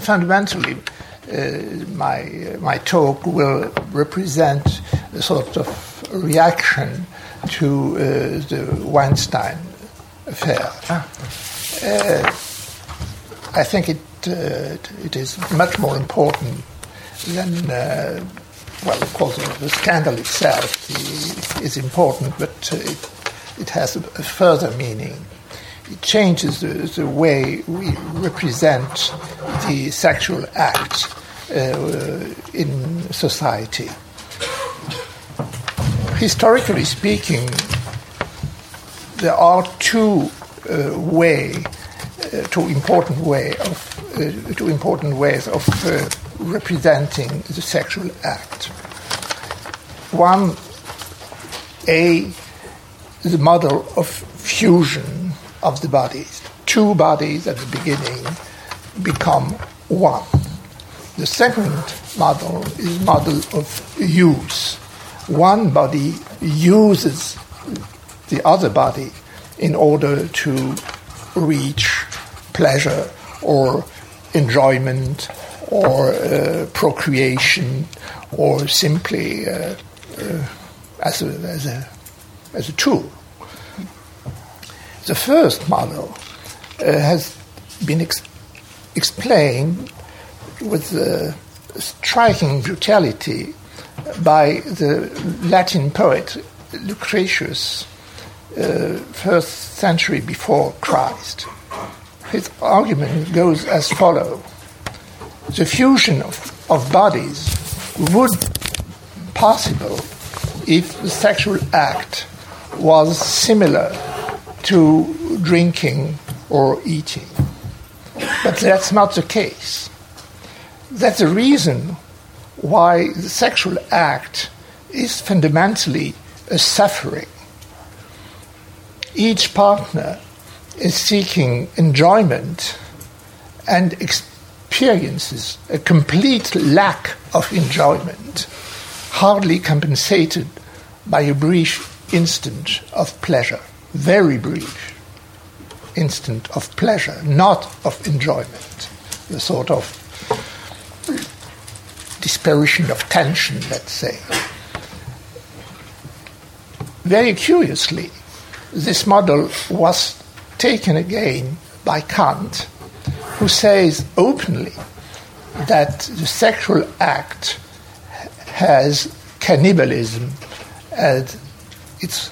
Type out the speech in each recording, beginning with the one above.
fundamentally, uh, my, my talk will represent a sort of reaction to uh, the Weinstein affair. Uh, I think it, it is much more important than, well, of course, the scandal itself is important, but it, it has a further meaning it changes the, the, way we represent the sexual act uh, in society. Historically speaking, there are two uh, way, uh, two important way of uh, two important ways of uh, representing the sexual act. One, a the model of fusion of the bodies. Two bodies at the beginning become one. The second model is model of use. One body uses the other body in order to reach pleasure or enjoyment or uh, procreation or simply uh, uh, as, a, as, a, as a tool. The first model uh, has been ex- explained with striking brutality by the Latin poet Lucretius, uh, first century before Christ. His argument goes as follows The fusion of, of bodies would possible if the sexual act was similar to drinking or eating. But that's not the case. That's the reason why the sexual act is fundamentally a suffering. Each partner is seeking enjoyment and experiences a complete lack of enjoyment, hardly compensated by a brief instant of pleasure, very brief instant of pleasure, not of enjoyment, the sort of disparition of tension, let's say. Very curiously, this model was taken again by Kant, who says openly that the sexual act has cannibalism as its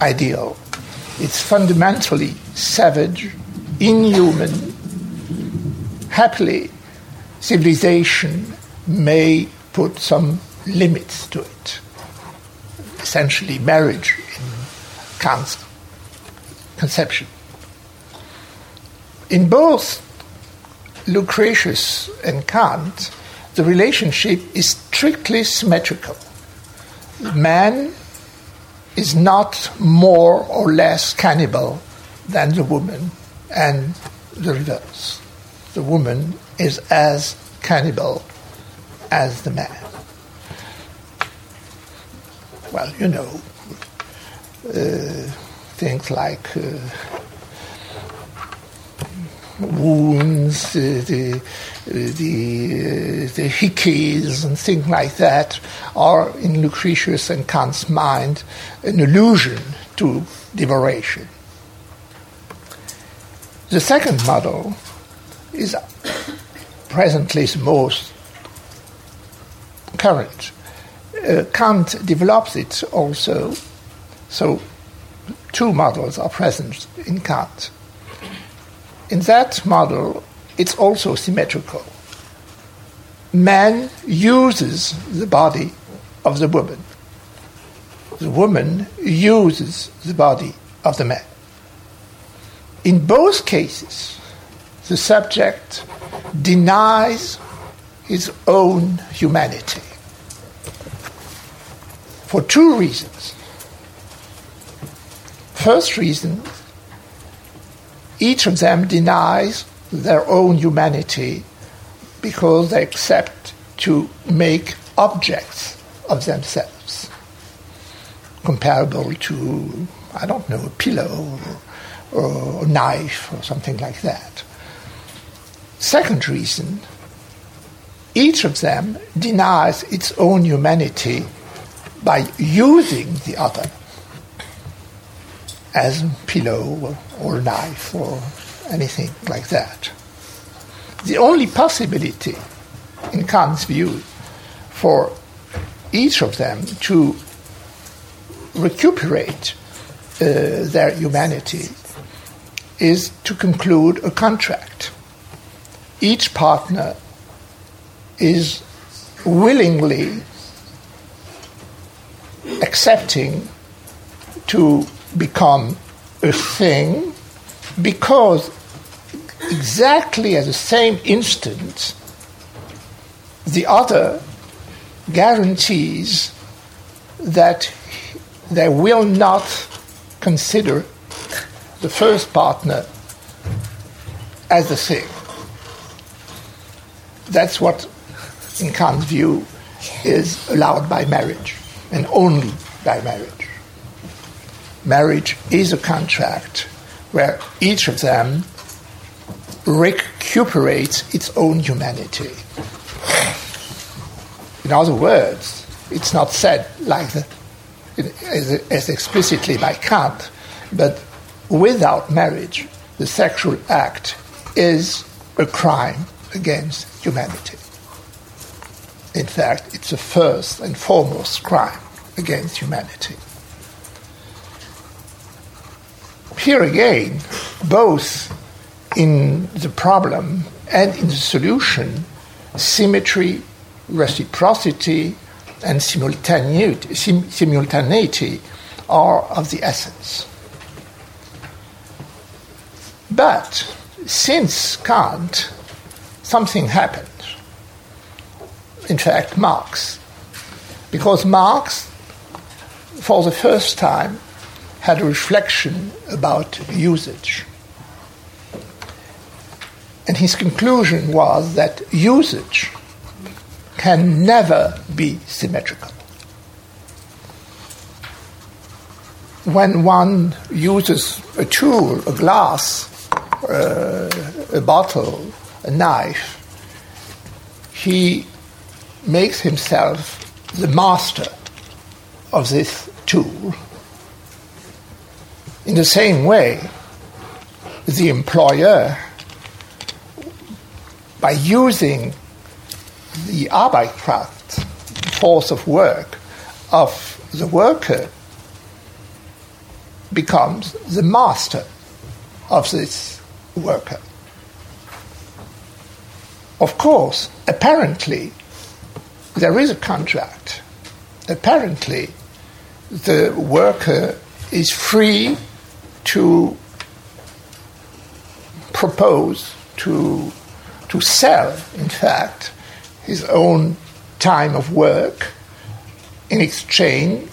ideal. It's fundamentally savage, inhuman. Happily, civilization may put some limits to it. Essentially, marriage in Kant's conception. In both Lucretius and Kant, the relationship is strictly symmetrical. Man is not more or less cannibal than the woman, and the reverse. The woman is as cannibal as the man. Well, you know, uh, things like uh, wounds, uh, the the uh, the hickeys and things like that are in Lucretius and Kant's mind an allusion to devoration. The second model is presently the most current. Uh, Kant develops it also, so two models are present in Kant. In that model, it's also symmetrical. Man uses the body of the woman. The woman uses the body of the man. In both cases, the subject denies his own humanity for two reasons. First reason, each of them denies their own humanity because they accept to make objects of themselves, comparable to, I don't know, a pillow or, or a knife or something like that. Second reason, each of them denies its own humanity by using the other as a pillow or knife or anything like that. The only possibility, in Kant's view, for each of them to recuperate uh, their humanity is to conclude a contract. Each partner is willingly accepting to become a thing because exactly at the same instant the other guarantees that they will not consider the first partner as the thing. That's what, in Kant's view, is allowed by marriage, and only by marriage. Marriage is a contract where each of them recuperates its own humanity. In other words, it's not said like the, as, as explicitly by Kant, but without marriage, the sexual act is a crime against humanity. In fact, it's the first and foremost crime against humanity. Here again, both in the problem and in the solution, symmetry reciprocity and simultaneity, sim- simultaneity are of the essence. But since Kant, something happened. In fact, Marx. Because Marx, for the first time, had a reflection about usage. And his conclusion was that usage can never be symmetrical. When one uses a tool, a glass, uh, a bottle, a knife, he makes himself the master of this tool. In the same way, the employer, by using the Arbeitskraft, force of work, of the worker becomes the master of this worker. Of course, apparently, there is a contract. Apparently, the worker is free to propose, to, to sell, in fact, his own time of work in exchange,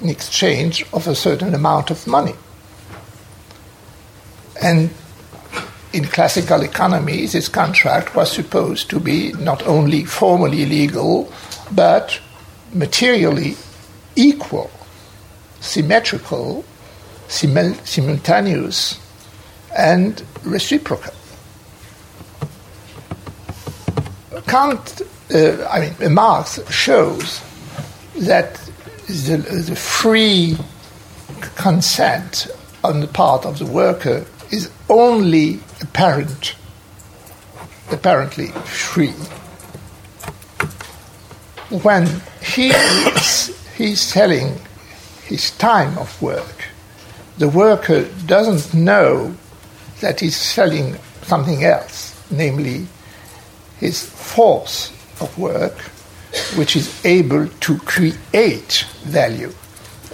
in exchange of a certain amount of money. And in classical economy, this contract was supposed to be not only formally legal, but materially equal, symmetrical, simul- simultaneous, and reciprocal. Kant, uh, I mean, Marx shows that the, the free consent on the part of the worker is only apparent, apparently free. When he is, he's selling his time of work, the worker doesn't know that he's selling something else, namely his force of work, which is able to create value.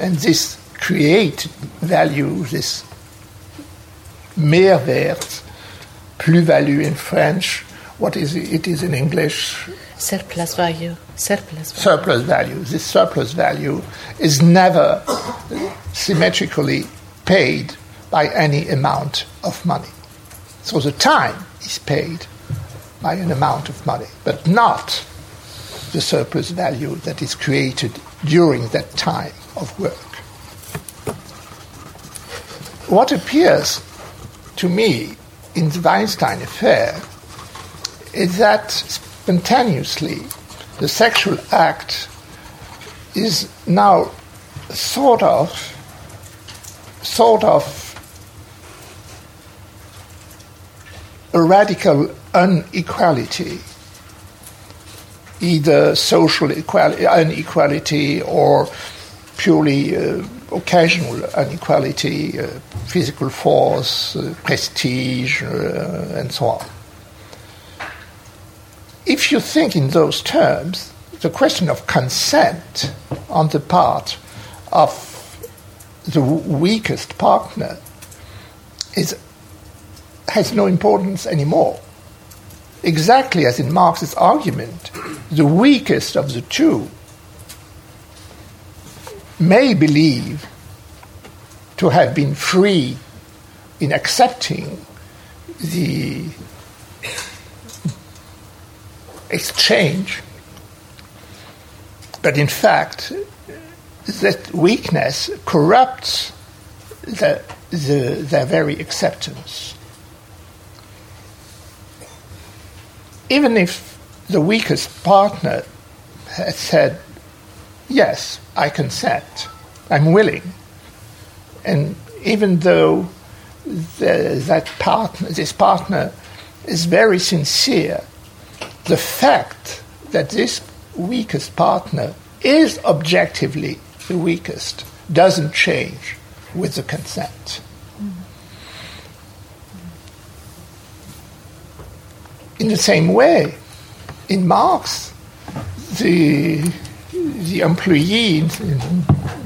And this create value, this Mehrwert, plus-value in French, what is it, it is in English? Surplus value. Surplus value. Surplus value. This surplus value is never symmetrically paid by any amount of money. So the time is paid by an amount of money, but not the surplus value that is created during that time of work. What appears to me in the Weinstein affair is that spontaneously the sexual act is now sort of sort of a radical inequality, either social equality, inequality or purely uh, occasional inequality, uh, physical force, uh, prestige, uh, and so on. If you think in those terms, the question of consent on the part of the weakest partner is, has no importance anymore. Exactly as in Marx's argument, the weakest of the two may believe to have been free in accepting the exchange, but in fact, that weakness corrupts the, the, their very acceptance. Even if the weakest partner had said, Yes, I consent, I'm willing, and even though the, that partner, this partner is very sincere, the fact that this weakest partner is objectively the weakest doesn't change with the consent. In the same way, in Marx, the, the employee,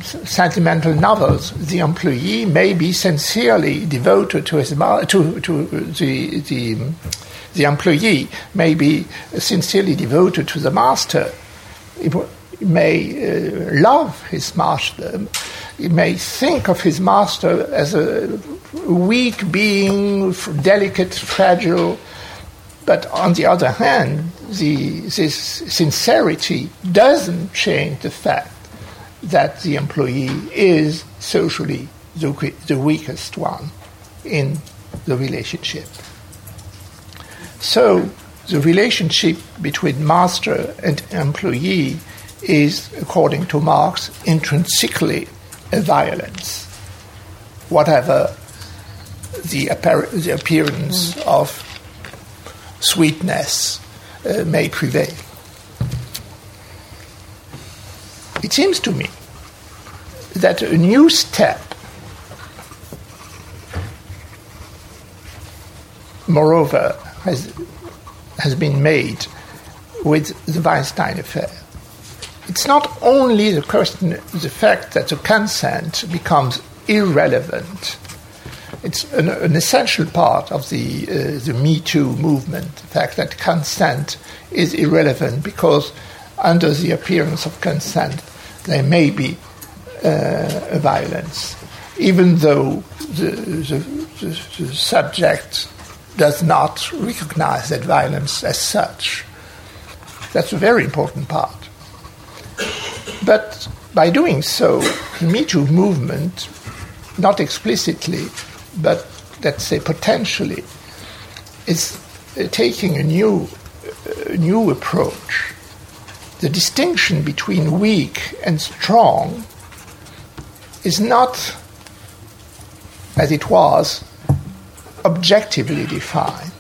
sentimental novels, the employee may be sincerely devoted to his to, to the, the, the employee may be sincerely devoted to the master he may uh, love his master, he may think of his master as a weak being, delicate, fragile. But on the other hand, the, this sincerity doesn't change the fact that the employee is socially the, the weakest one in the relationship. So the relationship between master and employee is, according to Marx, intrinsically a violence, whatever the, appar- the appearance mm. of sweetness uh, may prevail. It seems to me that a new step, moreover, has, has been made with the Weinstein affair it's not only the question, the fact that the consent becomes irrelevant. It's an, an essential part of the uh, the Me Too movement. The fact that consent is irrelevant because under the appearance of consent there may be uh, violence, even though the, the, the, the subject does not recognize that violence as such. That's a very important part. But by doing so, the Me Too movement, not explicitly, but let's say potentially, is taking a new, uh, new approach. The distinction between weak and strong is not, as it was, objectively defined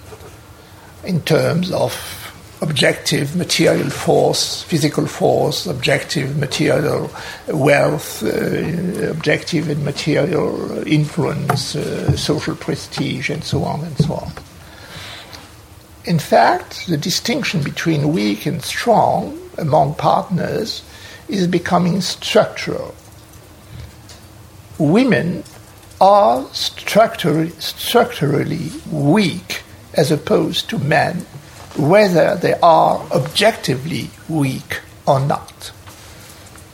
in terms of objective material force, physical force, objective material wealth, uh, objective and material influence, uh, social prestige, and so on and so on. In fact, the distinction between weak and strong among partners is becoming structural. Women are structurally, structurally weak as opposed to men whether they are objectively weak or not.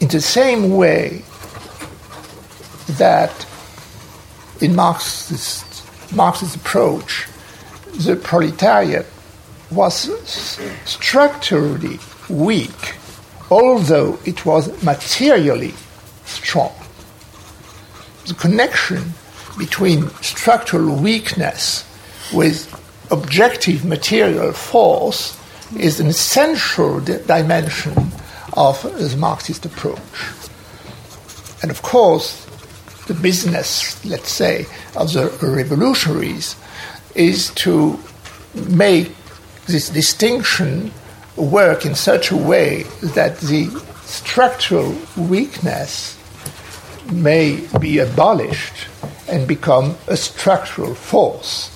In the same way that in Marxist, Marx's approach, the proletariat was structurally weak, although it was materially strong. The connection between structural weakness with objective material force is an essential di- dimension of the Marxist approach. And of course, the business, let's say, of the revolutionaries is to make this distinction work in such a way that the structural weakness may be abolished and become a structural force.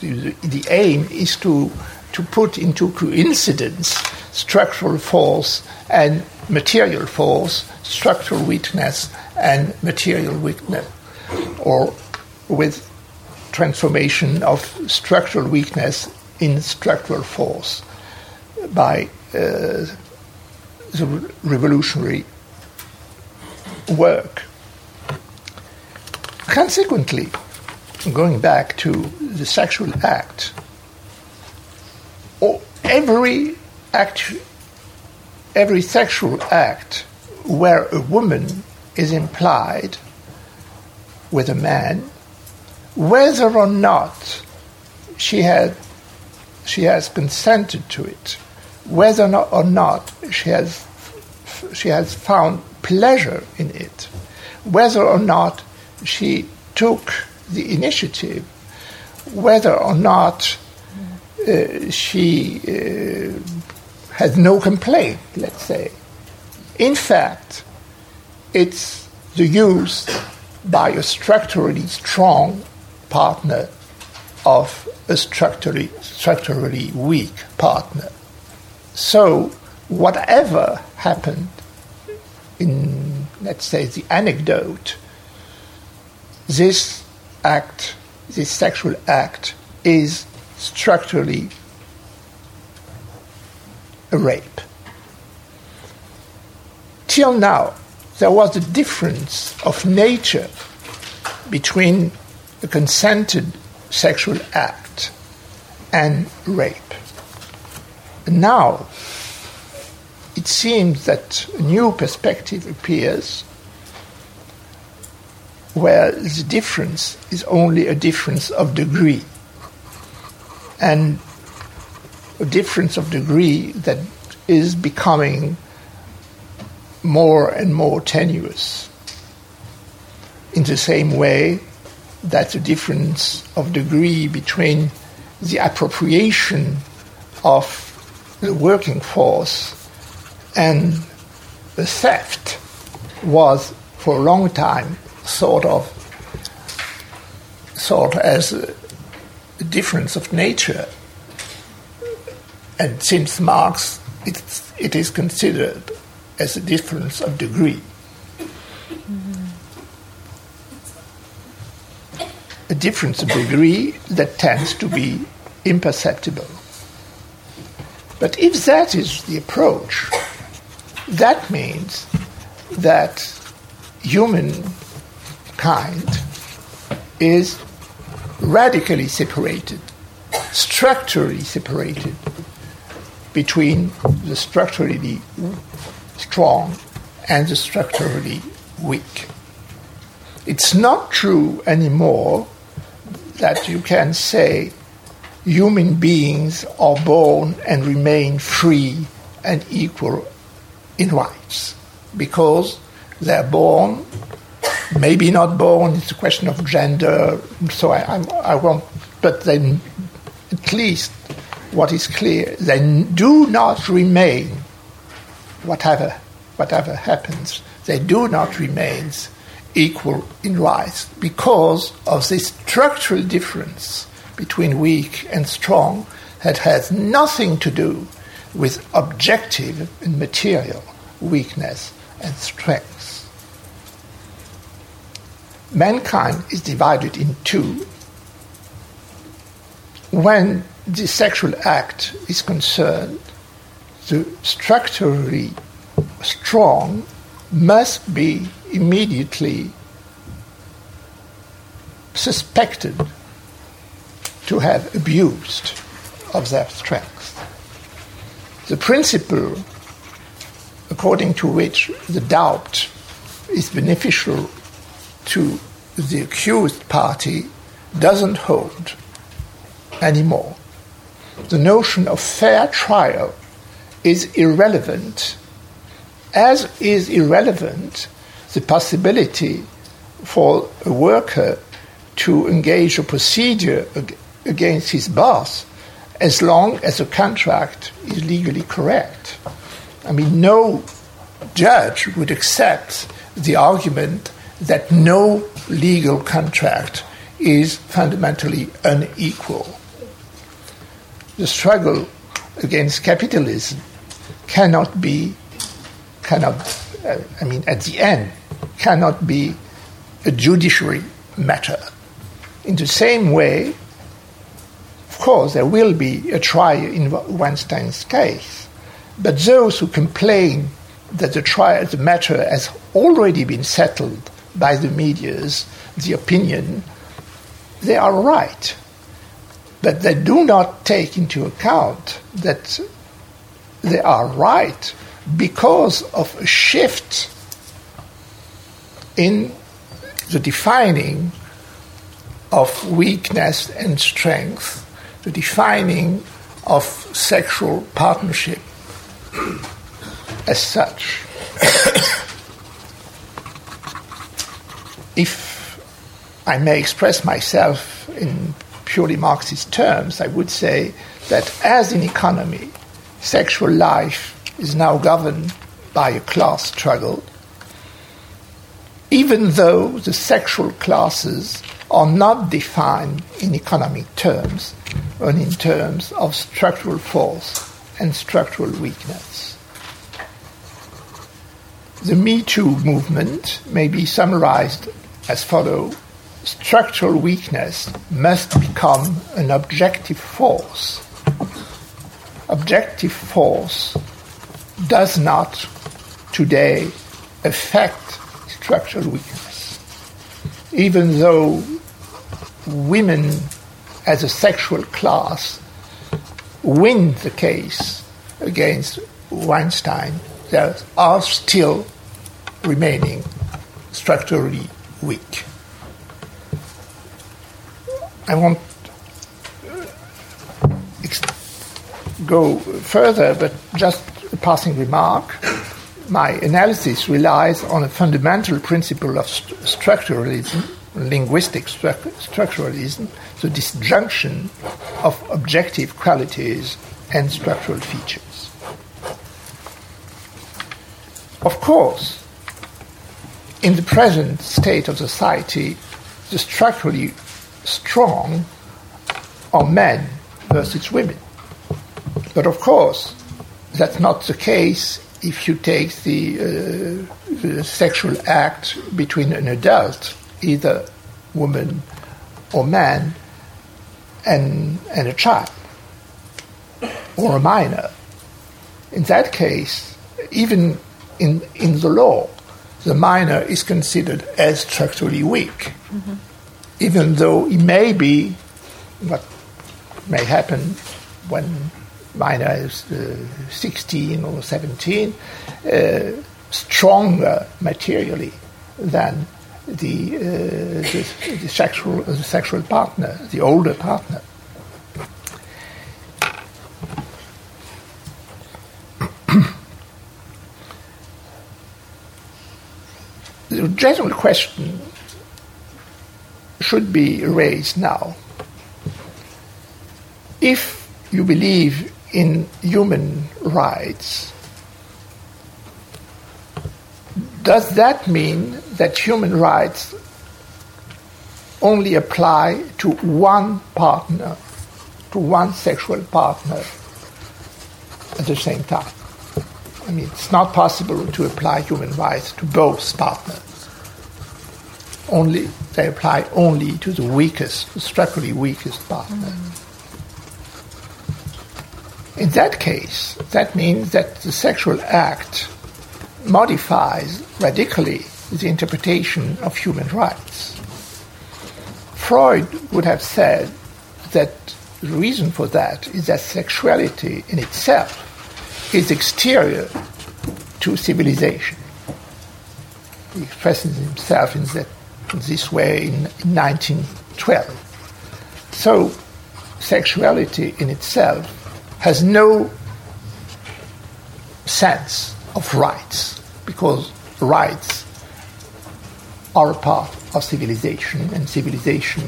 The, the, aim is to, to put into coincidence structural force and material force, structural weakness and material weakness, or with transformation of structural weakness in structural force by uh, the revolutionary work. Consequently, going back to the sexual act, every act, every sexual act where a woman is implied with a man, whether or not she had she has consented to it, whether or not she has she has found pleasure in it, whether or not she took the initiative, whether or not uh, she uh, has no complaint, let's say. In fact, it's the use by a structurally strong partner of a structurally, structurally weak partner. So, whatever happened in, let's say, the anecdote, this act, this sexual act, is structurally a rape. Till now, there was a difference of nature between a consented sexual act and rape. And Now, it seems that a new perspective appears where the difference is only a difference of degree. And a difference of degree that is becoming more and more tenuous. In the same way that the difference of degree between the appropriation of the working force and the theft was for a long time sort of sort as a difference of nature and since Marx, it's, it is considered as a difference of degree. Mm-hmm. A difference of degree that tends to be imperceptible. But if that is the approach, that means that humankind is radically separated, structurally separated between the structurally strong and the structurally weak. It's not true anymore that you can say human beings are born and remain free and equal in rights because they're born, maybe not born, it's a question of gender, so I, I, I won't, but then at least what is clear, they do not remain, whatever, whatever happens, they do not remain equal in rights because of this structural difference between weak and strong that has nothing to do with objective and material weakness and strength. Mankind is divided in two. When the sexual act is concerned, the structurally strong must be immediately suspected to have abused of their strength. The principle according to which the doubt is beneficial to the accused party doesn't hold anymore. The notion of fair trial is irrelevant, as is irrelevant the possibility for a worker to engage a procedure against his boss as long as the contract is legally correct. I mean, no judge would accept the argument that no legal contract is fundamentally unequal. The struggle against capitalism cannot be, cannot, uh, I mean, at the end, cannot be a judiciary matter. In the same way, of course, there will be a trial in Weinstein's case, but those who complain that the trial, the matter has already been settled by the medias, the opinion, they are right. But they do not take into account that they are right because of a shift in the defining of weakness and strength, the defining of sexual partnership as such. If I may express myself in purely Marxist terms, I would say that as in economy, sexual life is now governed by a class struggle, even though the sexual classes are not defined in economic terms, but in terms of structural force and structural weakness. The Me Too movement may be summarized as follows structural weakness must become an objective force. Objective force does not today affect structural weakness. Even though women as a sexual class win the case against Weinstein, there are still remaining structurally weak. I won't go further, but just a passing remark. My analysis relies on a fundamental principle of st- structuralism, linguistic stru- structuralism, the disjunction of objective qualities and structural features. Of course, in the present state of society, the structurally strong are men versus women. But of course, that's not the case if you take the, uh, the sexual act between an adult, either woman or man, and, and a child or a minor. In that case, even in, in the law, the minor is considered as structurally weak, mm-hmm. even though he may be what may happen when minor is uh, 16 or 17, uh, stronger materially than the, uh, the, the, sexual, the sexual partner, the older partner. The general question should be raised now. If you believe in human rights, does that mean that human rights only apply to one partner, to one sexual partner at the same time? I mean, it's not possible to apply human rights to both partners only they apply only to the weakest, structurally weakest partner. Mm. In that case, that means that the sexual act modifies radically the interpretation of human rights. Freud would have said that the reason for that is that sexuality in itself is exterior to civilization. He expresses himself in that this way in 1912. So, sexuality in itself has no sense of rights because rights are a part of civilization, and civilization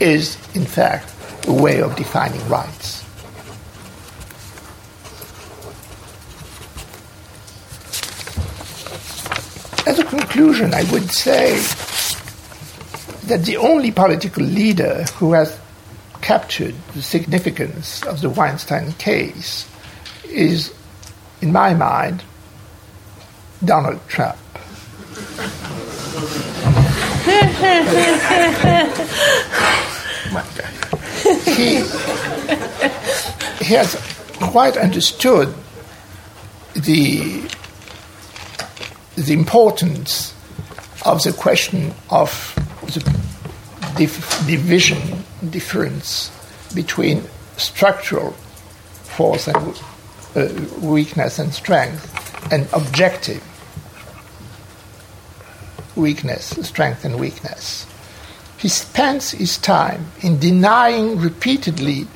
is, in fact, a way of defining rights. As a conclusion, I would say that the only political leader who has captured the significance of the Weinstein case is, in my mind, Donald Trump. he, he has quite understood the, the importance of the question of the dif- division, difference between structural force and uh, weakness and strength and objective weakness, strength and weakness. He spends his time in denying repeatedly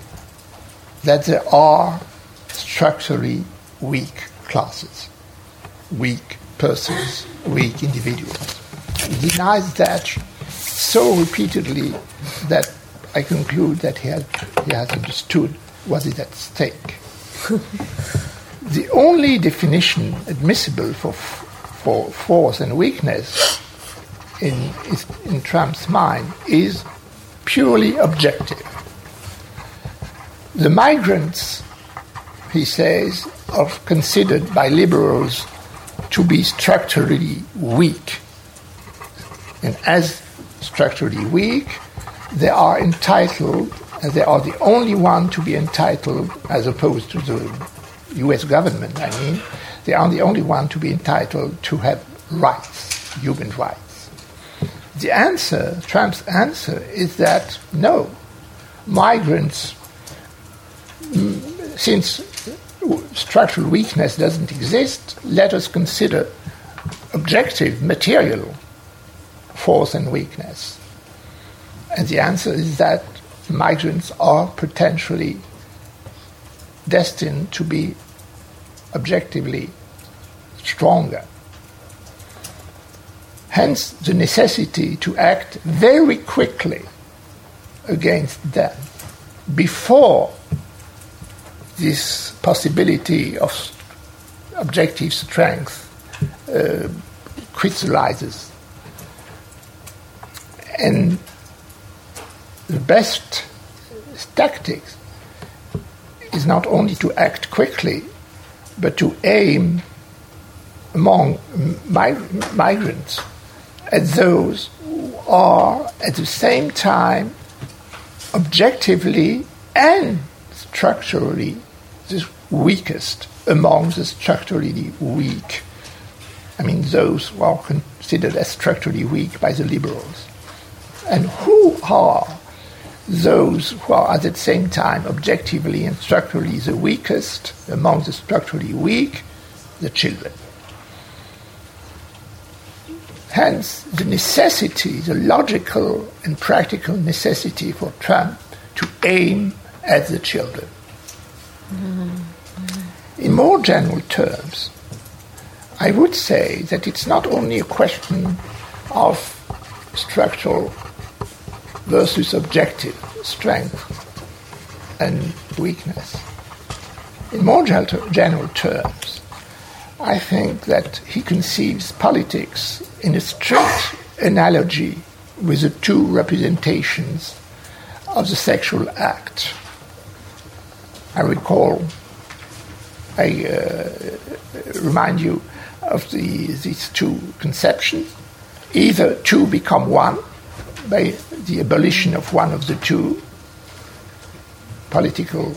that there are structurally weak classes, weak persons, weak individuals. He denies that so repeatedly that I conclude that he has, he has understood what is at stake. the only definition admissible for, for force and weakness in, in Trump's mind is purely objective. The migrants, he says, are considered by liberals to be structurally weak. And as structurally weak, they are entitled, and they are the only one to be entitled, as opposed to the US government, I mean, they are the only one to be entitled to have rights, human rights. The answer, Trump's answer, is that no, migrants, mm, since structural weakness doesn't exist, let us consider objective material force and weakness. And the answer is that migrants are potentially destined to be objectively stronger. Hence, the necessity to act very quickly against them before this possibility of objective strength uh, crystallizes. And the best tactics is not only to act quickly, but to aim among migrants at those who are at the same time objectively and structurally weakest among the structurally weak. I mean, those who are considered as structurally weak by the liberals. And who are those who are at the same time objectively and structurally the weakest among the structurally weak? The children. Hence, the necessity, the logical and practical necessity for Trump to aim at the children. Mm-hmm. In more general terms, I would say that it's not only a question of structural versus objective strength and weakness. In more general terms, I think that he conceives politics in a strict analogy with the two representations of the sexual act. I recall, I uh, remind you of the, these two conceptions. Either two become one by the abolition of one of the two, political,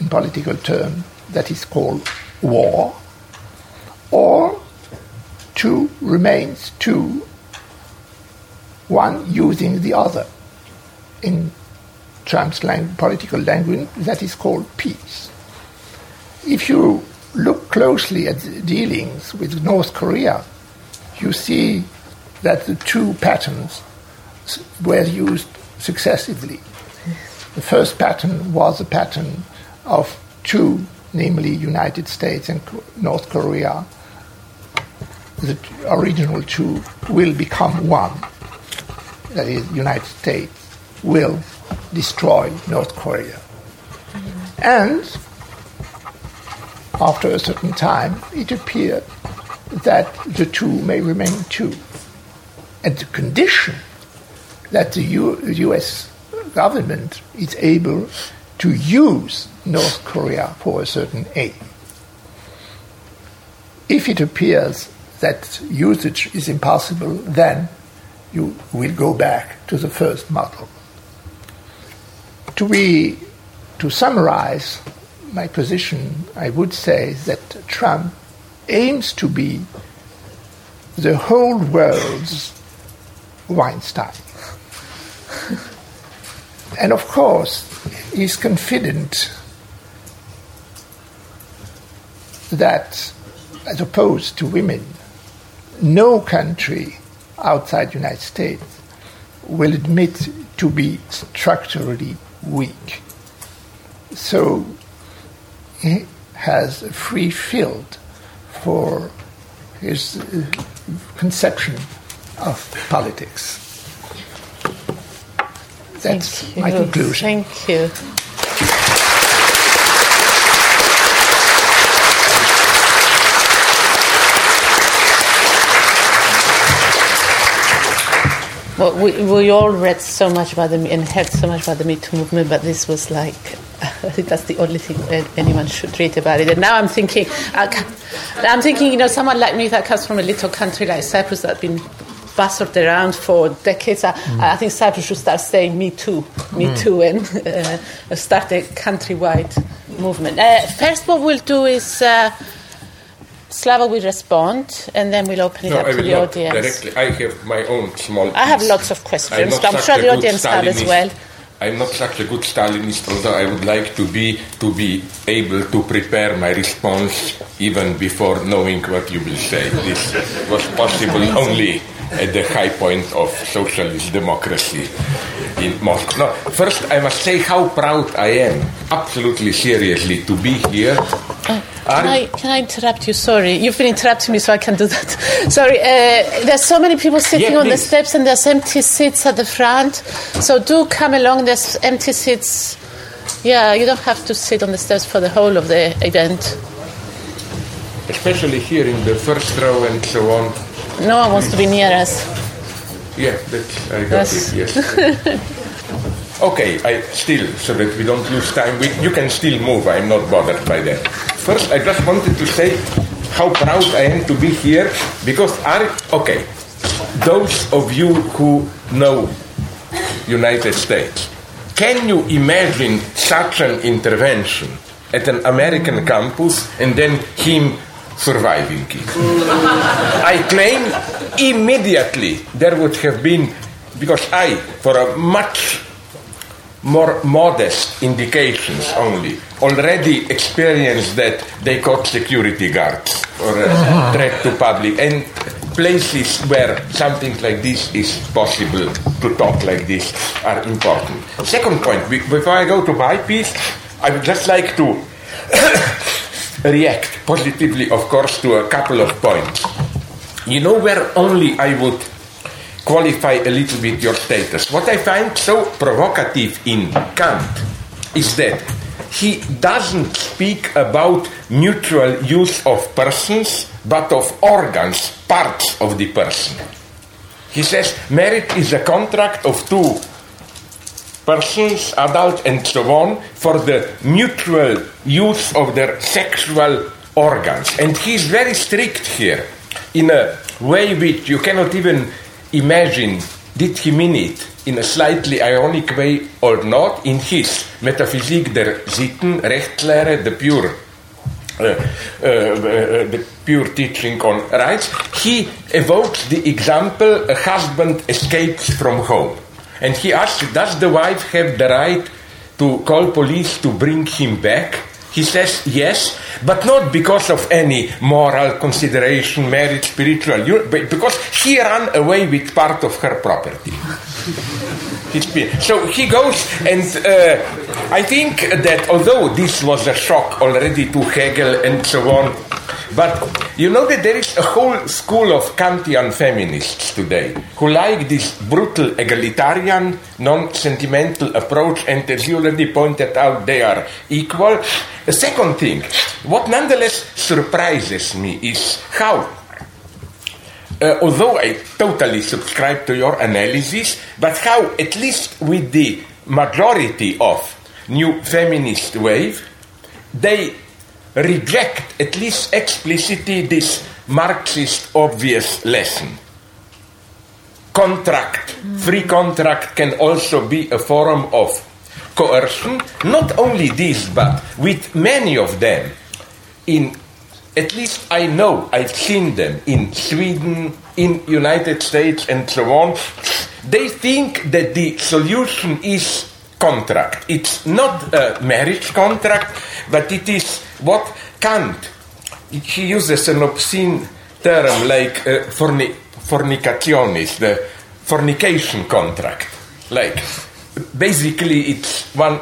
in political term, that is called war, or two remains two, one using the other. In Trump's lang- political language, that is called peace. If you look closely at the dealings with North Korea, you see that the two patterns were used successively. The first pattern was a pattern of two, namely United States and North Korea. The original two will become one. That is, United States will destroy North Korea. And after a certain time, it appeared that the two may remain two. And the condition that the U- US government is able to use North Korea for a certain aim. If it appears that usage is impossible, then you will go back to the first model. To be, to summarize my position, I would say that Trump aims to be the whole world's Weinstein. and of course, he's confident that, as opposed to women, no country outside the United States will admit to be structurally weak. So has a free field for his uh, conception of politics. That's my conclusion. Thank you. Well, we, we all read so much about the and heard so much about the Me Too movement, but this was like, I think that's the only thing that anyone should read about it. And now I'm thinking, I'm thinking, you know, someone like me that comes from a little country like Cyprus that's been buzzed around for decades. I, mm. I, think Cyprus should start saying "Me Too," "Me mm. Too," and uh, start a countrywide movement. Uh, first, what we'll do is. Uh, Slava will respond, and then we'll open it no, up I to the audience. Directly, I have my own small. Piece. I have lots of questions. I'm, I'm sure the audience have as well. I'm not such a good Stalinist, although I would like to be to be able to prepare my response even before knowing what you will say. This was possible only at the high point of socialist democracy in Moscow. No, first I must say how proud I am, absolutely seriously, to be here. Uh, can, I, can I interrupt you? Sorry, you've been interrupting me, so I can do that. Sorry, uh, there's so many people sitting yeah, on the steps, and there's empty seats at the front. So do come along. There's empty seats. Yeah, you don't have to sit on the steps for the whole of the event. Especially here in the first row and so on. No one wants to be near us. Yeah, that I got yes. it. Yes. okay, I still so that we don't lose time. We, you can still move. I'm not bothered by that. First, I just wanted to say how proud I am to be here because are okay. Those of you who know United States, can you imagine such an intervention at an American campus and then him surviving it. I claim immediately there would have been, because I, for a much more modest indications only, already experienced that they caught security guards or a threat to public and places where something like this is possible to talk like this are important. Second point, before I go to my piece, I would just like to react positively, of course, to a couple of points. You know where only I would qualify a little bit your status. What I find so provocative in Kant is that he doesn't speak about mutual use of persons, but of organs, parts of the person. He says marriage is a contract of two persons, adults, and so on, for the mutual use of their sexual organs. And he's very strict here in a way which you cannot even imagine. Did he mean it in a slightly ironic way or not? In his Metaphysik der Sitten, Rechtslehre, the pure uh, uh, uh, the pure teaching on rights, he evokes the example a husband escapes from home. And he asks, Does the wife have the right to call police to bring him back? He says yes, but not because of any moral consideration, merit, spiritual, because he ran away with part of her property. So he goes, and uh, I think that although this was a shock already to Hegel and so on, but you know that there is a whole school of Kantian feminists today who like this brutal egalitarian, non sentimental approach, and as you already pointed out, they are equal. A second thing, what nonetheless surprises me is how uh, although I totally subscribe to your analysis, but how, at least with the majority of new feminist wave, they reject, at least explicitly, this Marxist obvious lesson. Contract, free contract can also be a form of coercion. Not only this, but with many of them, in at least I know I've seen them in Sweden, in United States, and so on. They think that the solution is contract. It's not a marriage contract, but it is what Kant, he uses an obscene term like uh, forni- fornicationis, the fornication contract. Like, basically, it's one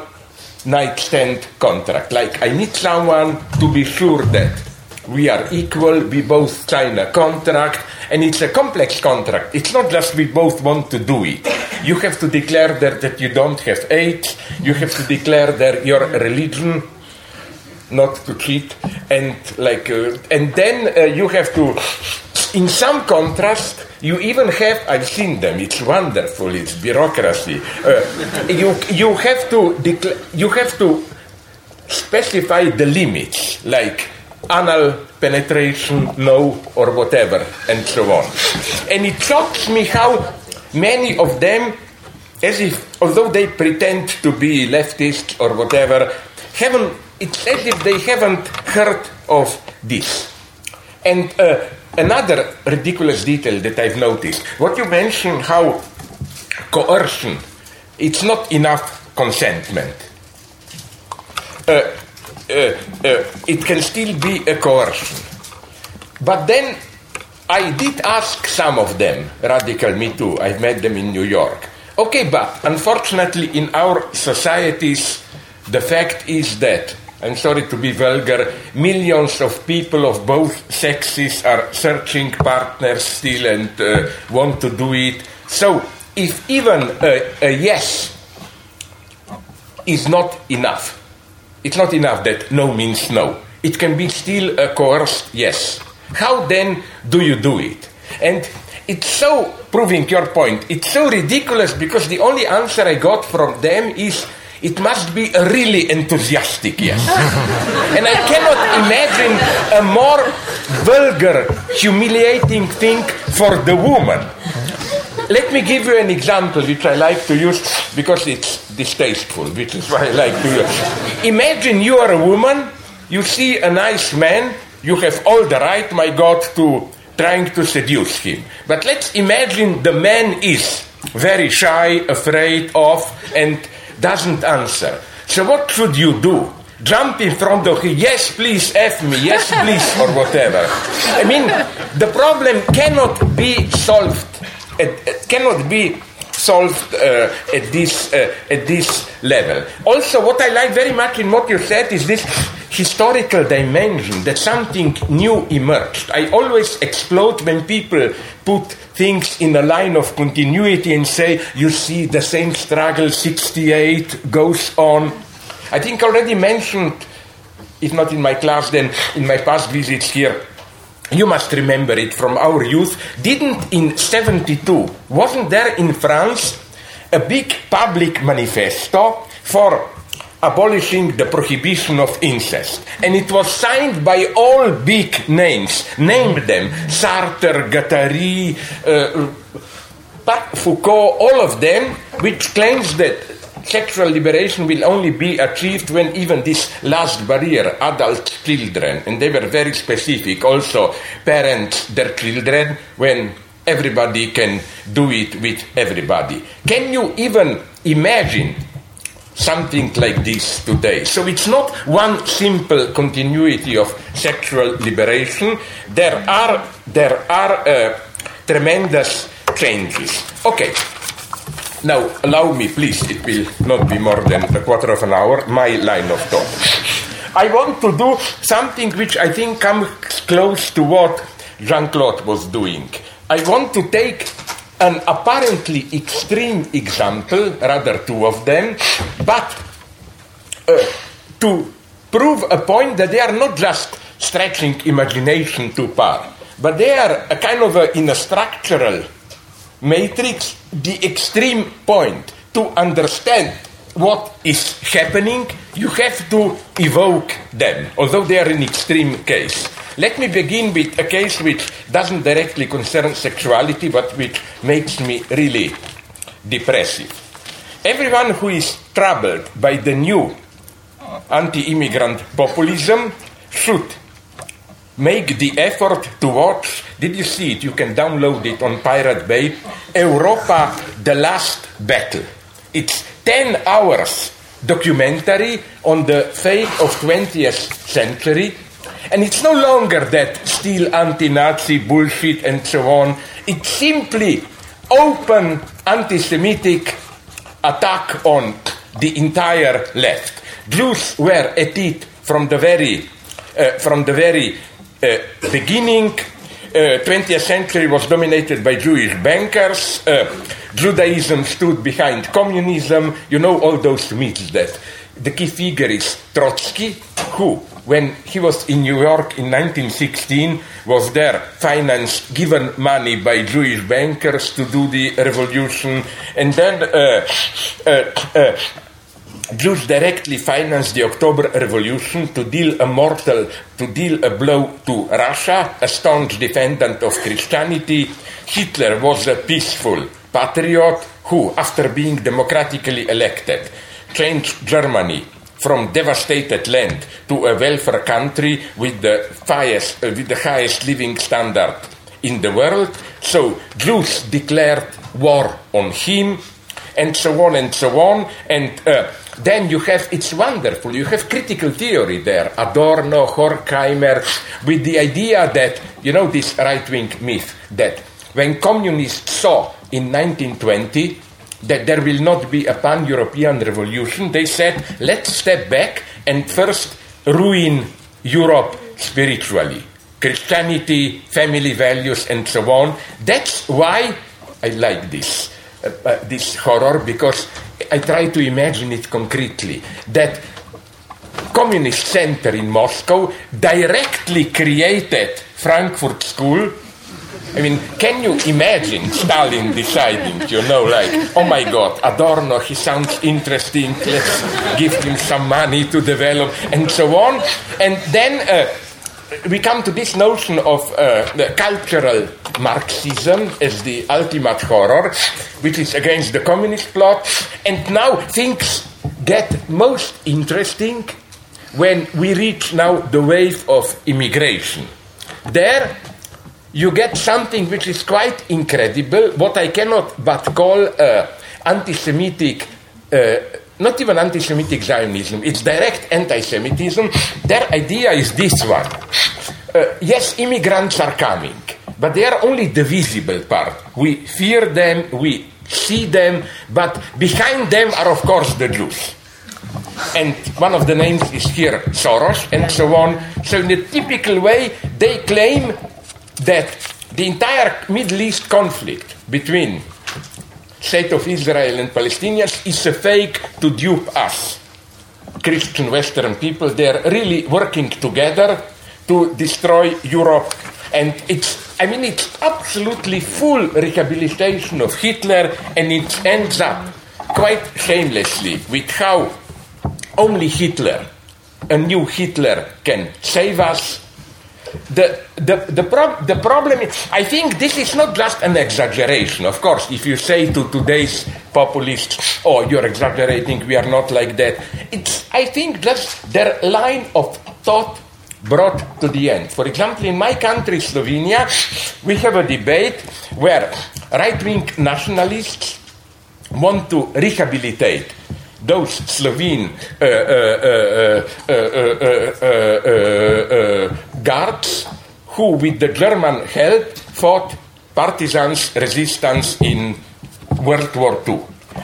night stand contract. Like, I need someone to be sure that we are equal, we both sign a contract, and it's a complex contract. It's not just we both want to do it. You have to declare that, that you don't have AIDS, you have to declare that your religion not to cheat and like uh, and then uh, you have to in some contrast you even have i've seen them it's wonderful it's bureaucracy uh, you you have to declare you have to specify the limits like anal penetration, no, or whatever, and so on. And it shocks me how many of them, as if, although they pretend to be leftists or whatever, haven't, it's as if they haven't heard of this. And uh, another ridiculous detail that I've noticed, what you mentioned, how coercion, it's not enough consentment. Uh, it can still be a coercion. But then I did ask some of them, radical Me Too, I've met them in New York. Okay, but unfortunately, in our societies, the fact is that, I'm sorry to be vulgar, millions of people of both sexes are searching partners still and uh, want to do it. So, if even a, a yes is not enough, it's not enough that no means no. It can be still a coerced yes. How then do you do it? And it's so proving your point. It's so ridiculous because the only answer I got from them is it must be a really enthusiastic yes. and I cannot imagine a more vulgar, humiliating thing for the woman. Let me give you an example which I like to use because it's distasteful, which is why I like to. Imagine you are a woman, you see a nice man, you have all the right, my God, to trying to seduce him. But let's imagine the man is very shy, afraid of, and doesn't answer. So what should you do? Jump in front of him, yes, please, F me, yes, please, or whatever. I mean, the problem cannot be solved it, it cannot be solved uh, at this uh, at this level. Also, what I like very much in what you said is this historical dimension that something new emerged. I always explode when people put things in a line of continuity and say, "You see, the same struggle 68 goes on." I think already mentioned, if not in my class, then in my past visits here you must remember it from our youth, didn't in 72, wasn't there in France a big public manifesto for abolishing the prohibition of incest? And it was signed by all big names, name them Sartre, Guattari, uh, Foucault, all of them, which claims that sexual liberation will only be achieved when even this last barrier, adult children, and they were very specific, also parents their children, when everybody can do it with everybody. Can you even imagine something like this today? So it's not one simple continuity of sexual liberation. There are there are uh, tremendous changes. Okay. Now, allow me, please, it will not be more than a quarter of an hour, my line of thought. I want to do something which I think comes close to what Jean Claude was doing. I want to take an apparently extreme example, rather two of them, but uh, to prove a point that they are not just stretching imagination too far, but they are a kind of a, in a structural matrix, the extreme point to understand what is happening, you have to evoke them, although they are an extreme case. Let me begin with a case which doesn't directly concern sexuality, but which makes me really depressive. Everyone who is troubled by the new anti immigrant populism should make the effort to watch. Did you see it? You can download it on Pirate Bay. Europa, the Last Battle. It's 10 hours documentary on the fate of 20th century. And it's no longer that still anti-Nazi bullshit and so on. It's simply open anti-Semitic attack on the entire left. Jews were at it from the very, uh, from the very beginning. Uh, 20th century was dominated by Jewish bankers. Uh, Judaism stood behind communism. You know all those myths that the key figure is Trotsky, who, when he was in New York in 1916, was there financed, given money by Jewish bankers to do the revolution, and then uh, uh, uh, Jews directly financed the October Revolution to deal a mortal, to deal a blow to Russia, a staunch defendant of Christianity. Hitler was a peaceful patriot who, after being democratically elected, changed Germany from devastated land to a welfare country with the highest, with the highest living standard in the world. So Jews declared war on him, and so on and so on. And uh, then you have, it's wonderful, you have critical theory there, Adorno, Horkheimer, with the idea that, you know, this right wing myth that when communists saw in 1920 that there will not be a pan European revolution, they said, let's step back and first ruin Europe spiritually. Christianity, family values, and so on. That's why I like this, uh, uh, this horror, because I try to imagine it concretely. That communist center in Moscow directly created Frankfurt School I mean, can you imagine Stalin deciding, you know, like, oh my God, Adorno, he sounds interesting, let's give him some money to develop, and so on. And then uh, we come to this notion of uh, cultural Marxism as the ultimate horror, which is against the communist plot. And now things get most interesting when we reach now the wave of immigration. There, you get something which is quite incredible, what I cannot but call uh, anti Semitic. Uh, not even anti Semitic Zionism, it's direct anti Semitism. Their idea is this one. Uh, yes, immigrants are coming, but they are only the visible part. We fear them, we see them, but behind them are, of course, the Jews. And one of the names is here Soros, and so on. So, in a typical way, they claim that the entire Middle East conflict between State of Israel and Palestinians is a fake to dupe us. Christian Western people, they're really working together to destroy Europe. And it's, I mean, it's absolutely full rehabilitation of Hitler, and it ends up quite shamelessly with how only Hitler, a new Hitler, can save us the, the, the, prob- the problem is, I think this is not just an exaggeration. Of course, if you say to today's populists, oh, you're exaggerating, we are not like that, it's, I think, just their line of thought brought to the end. For example, in my country, Slovenia, we have a debate where right wing nationalists want to rehabilitate those Slovene uh, uh, uh, guards who, with the German help, fought partisans resistance in World War II.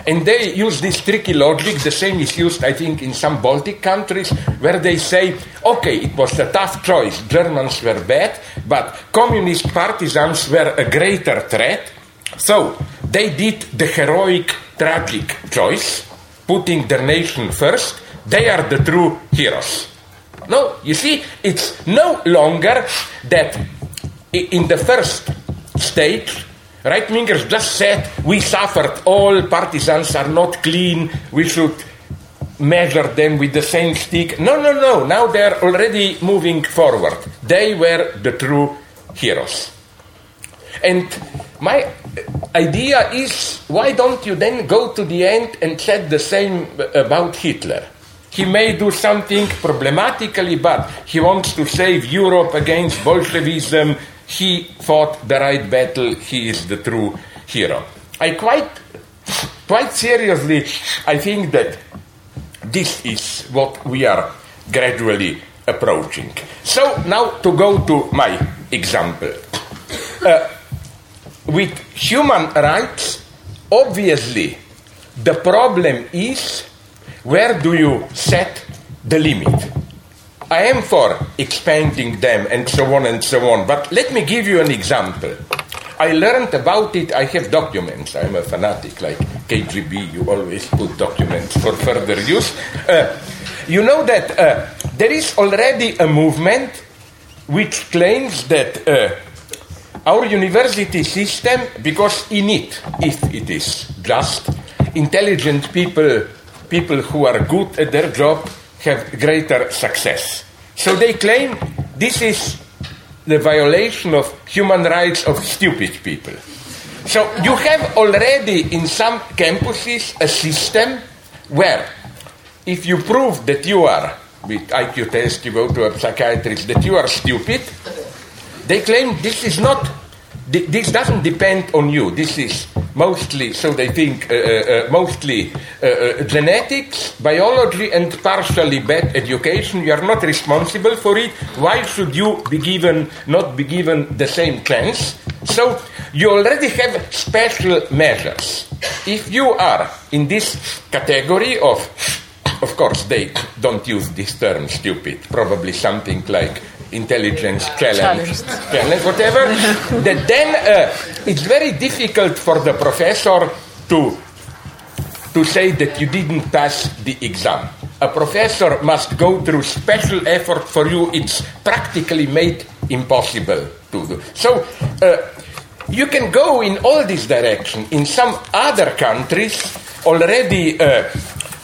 And they use this tricky logic. The same is used, I think, in some Baltic countries, where they say, okay, it was a tough choice. Germans were bad, but communist partisans were a greater threat. So they did the heroic, tragic choice, putting their nation first. They are the true heroes. No, you see, it's no longer that in the first stage, right wingers just said we suffered, all partisans are not clean, we should measure them with the same stick. No, no, no, now they're already moving forward. They were the true heroes. And my idea is why don't you then go to the end and say the same about Hitler? He may do something problematically, but he wants to save Europe against Bolshevism. He fought the right battle. He is the true hero. I quite, quite seriously, I think that this is what we are gradually approaching. So now to go to my example. Uh, with human rights, obviously, the problem is where do you set the limit? I am for expanding them and so on and so on, but let me give you an example. I learned about it, I have documents. I'm a fanatic like KGB, you always put documents for further use. Uh, you know that uh, there is already a movement which claims that uh, our university system, because in it, if it is just, intelligent people people who are good at their job have greater success. So they claim this is the violation of human rights of stupid people. So you have already in some campuses a system where if you prove that you are, with IQ test, you go to a psychiatrist, that you are stupid, they claim this is not, this doesn't depend on you. This is mostly, so they think, uh, uh, uh mostly uh, uh, genetics, biology, and partially bad education. You are not responsible for it. Why should you be given, not be given the same chance? So you already have special measures. If you are in this category of, of course, they don't use this term stupid, probably something like intelligence challenge, challenge whatever, that then uh, it's very difficult for the professor to, to say that you didn't pass the exam. A professor must go through special effort for you. It's practically made impossible to do. So uh, you can go in all this direction. In some other countries, already uh,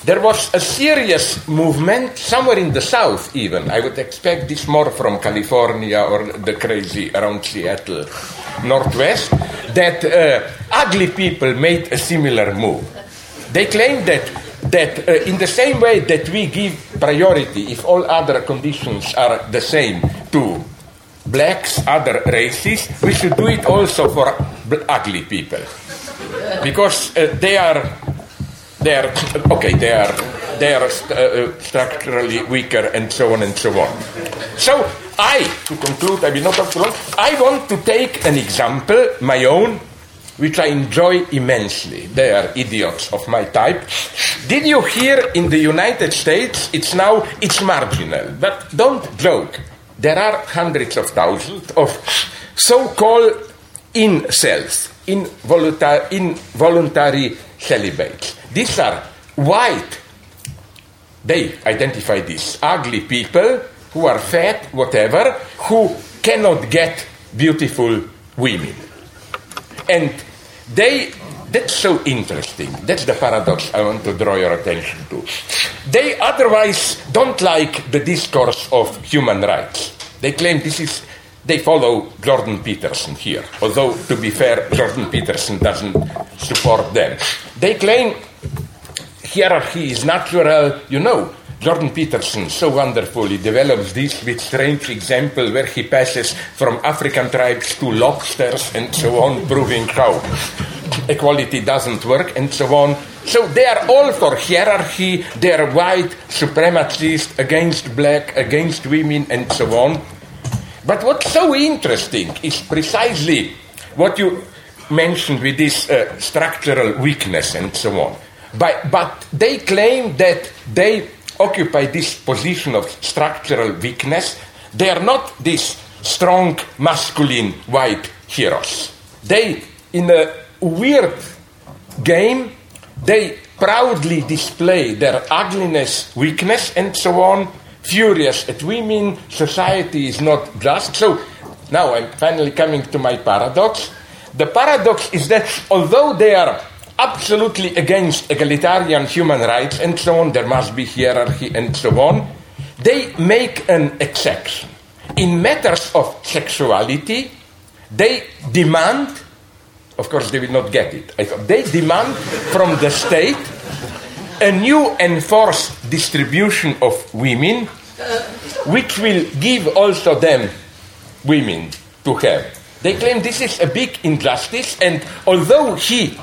there was a serious movement somewhere in the south, even. I would expect this more from California or the crazy around Seattle, northwest, that uh, ugly people made a similar move. They claimed that that uh, in the same way that we give priority if all other conditions are the same to blacks, other races, we should do it also for ugly people. Because uh, they are they are okay. They are they are uh, structurally weaker, and so on and so on. So I, to conclude, I will not talk too long. I want to take an example, my own, which I enjoy immensely. They are idiots of my type. Did you hear in the United States? It's now it's marginal, but don't joke. There are hundreds of thousands of so-called incels, involuntary, involuntary celibates. These are white, they identify these ugly people who are fat, whatever, who cannot get beautiful women. And they, that's so interesting. That's the paradox I want to draw your attention to. They otherwise don't like the discourse of human rights. They claim this is they follow Jordan Peterson here, although, to be fair, Jordan Peterson doesn't support them. They claim hierarchy is natural, you know. Jordan Peterson so wonderfully develops this with strange example where he passes from African tribes to lobsters and so on, proving how equality doesn't work and so on. So they are all for hierarchy, they are white, supremacist, against black, against women, and so on. But what's so interesting is precisely what you mentioned with this uh, structural weakness and so on. But, but they claim that they occupy this position of structural weakness. They are not these strong, masculine, white heroes. They, in a weird game, they proudly display their ugliness, weakness, and so on, furious at women, society is not just. So now I'm finally coming to my paradox. The paradox is that although they are absolutely against egalitarian human rights and so on, there must be hierarchy and so on, they make an exception. In matters of sexuality, they demand, of course, they will not get it, they demand from the state a new enforced distribution of women, which will give also them women to have. They claim this is a big injustice, and although he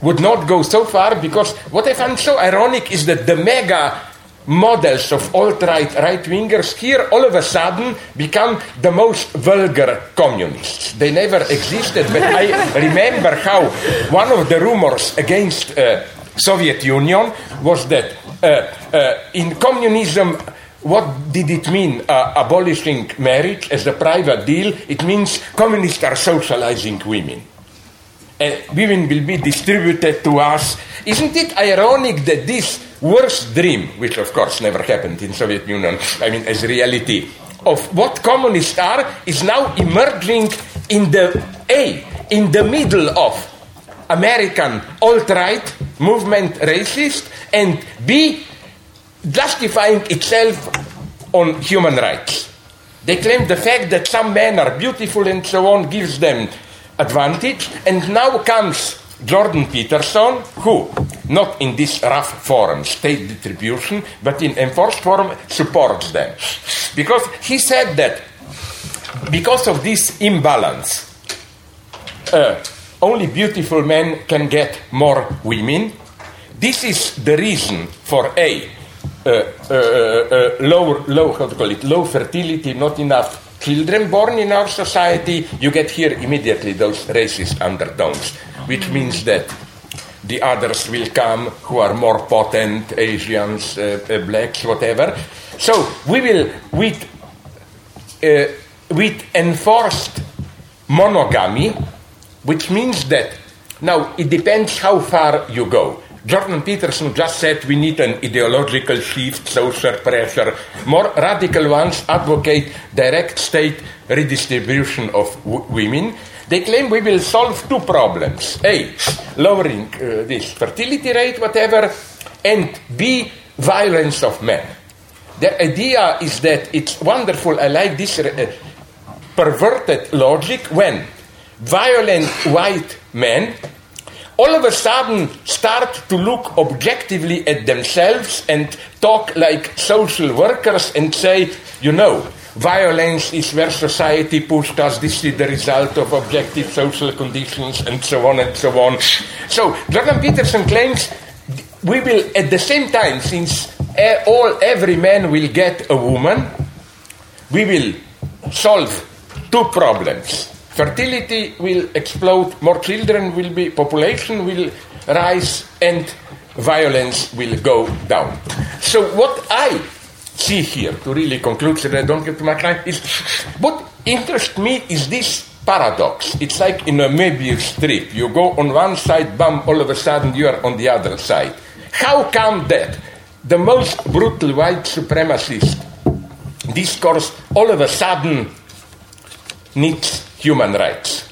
would not go so far, because what I find so ironic is that the mega models of alt-right right-wingers here all of a sudden become the most vulgar communists. They never existed, but I remember how one of the rumors against uh, Soviet Union was that uh, uh, in communism what did it mean uh, abolishing marriage as a private deal? It means communists are socializing women. And women will be distributed to us. Isn't it ironic that this worst dream, which of course never happened in Soviet Union, I mean as reality, of what communists are, is now emerging in the A, in the middle of American alt-right movement racist, and B, justifying itself on human rights. They claim the fact that some men are beautiful and so on gives them advantage, and now comes Jordan Peterson, who, not in this rough form, state distribution, but in enforced form, supports them. Because he said that because of this imbalance, uh, only beautiful men can get more women. This is the reason for A, uh, uh, uh, low, low, how to call it, low fertility, not enough children born in our society, you get here immediately those racist undertones, which means that the others will come who are more potent, Asians, uh, uh, blacks, whatever. So we will, with, uh, with enforced monogamy, which means that now it depends how far you go. Jordan Peterson just said we need an ideological shift, social pressure. More radical ones advocate direct state redistribution of w- women. They claim we will solve two problems A, lowering uh, this fertility rate, whatever, and B, violence of men. Their idea is that it's wonderful, I like this uh, perverted logic when violent white men all of a sudden start to look objectively at themselves and talk like social workers and say, you know, violence is where society pushed us, this is the result of objective social conditions, and so on and so on. So, Jordan Peterson claims we will, at the same time, since all, every man will get a woman, we will solve two problems fertility will explode, more children will be, population will rise, and violence will go down. So, what I see here, to really conclude so that I don't get too much time, is what interests me is this paradox. It's like in a Möbius strip. You go on one side, bam, all of a sudden you are on the other side. How come that the most brutal white supremacist discourse all of a sudden needs human rights.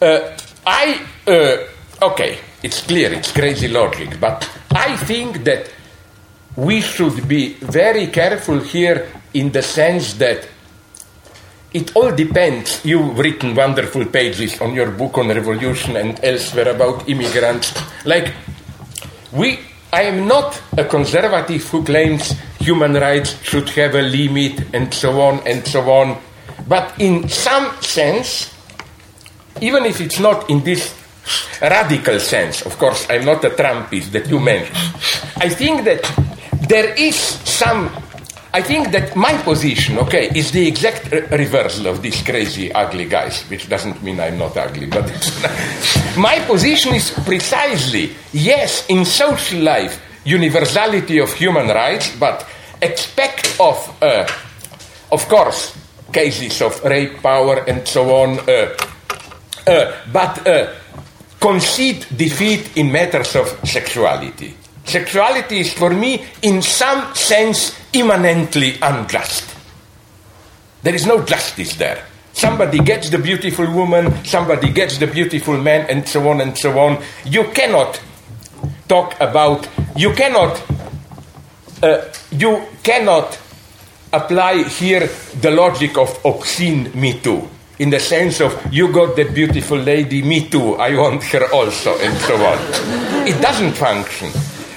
Uh, I, uh, okay, it's clear, it's crazy logic, but I think that we should be very careful here in the sense that it all depends. You've written wonderful pages on your book on revolution and elsewhere about immigrants. Like, we, I am not a conservative who claims human rights should have a limit and so on and so on. But in some sense, even if it's not in this radical sense, of course, I'm not a Trumpist that you mentioned, I think that there is some I think that my position, okay, is the exact re- reversal of these crazy, ugly guys, which doesn't mean I'm not ugly, but my position is precisely yes, in social life, universality of human rights, but expect of, uh, of course, cases of rape, power, and so on, uh, uh, but uh, concede defeat in matters of sexuality. Sexuality is for me, in some sense, immanently unjust. There is no justice there. Somebody gets the beautiful woman, somebody gets the beautiful man, and so on and so on. You cannot talk about, you cannot, uh, you cannot apply here the logic of obscene Me Too. In the sense of, you got that beautiful lady, me too, I want her also, and so on. It doesn't function.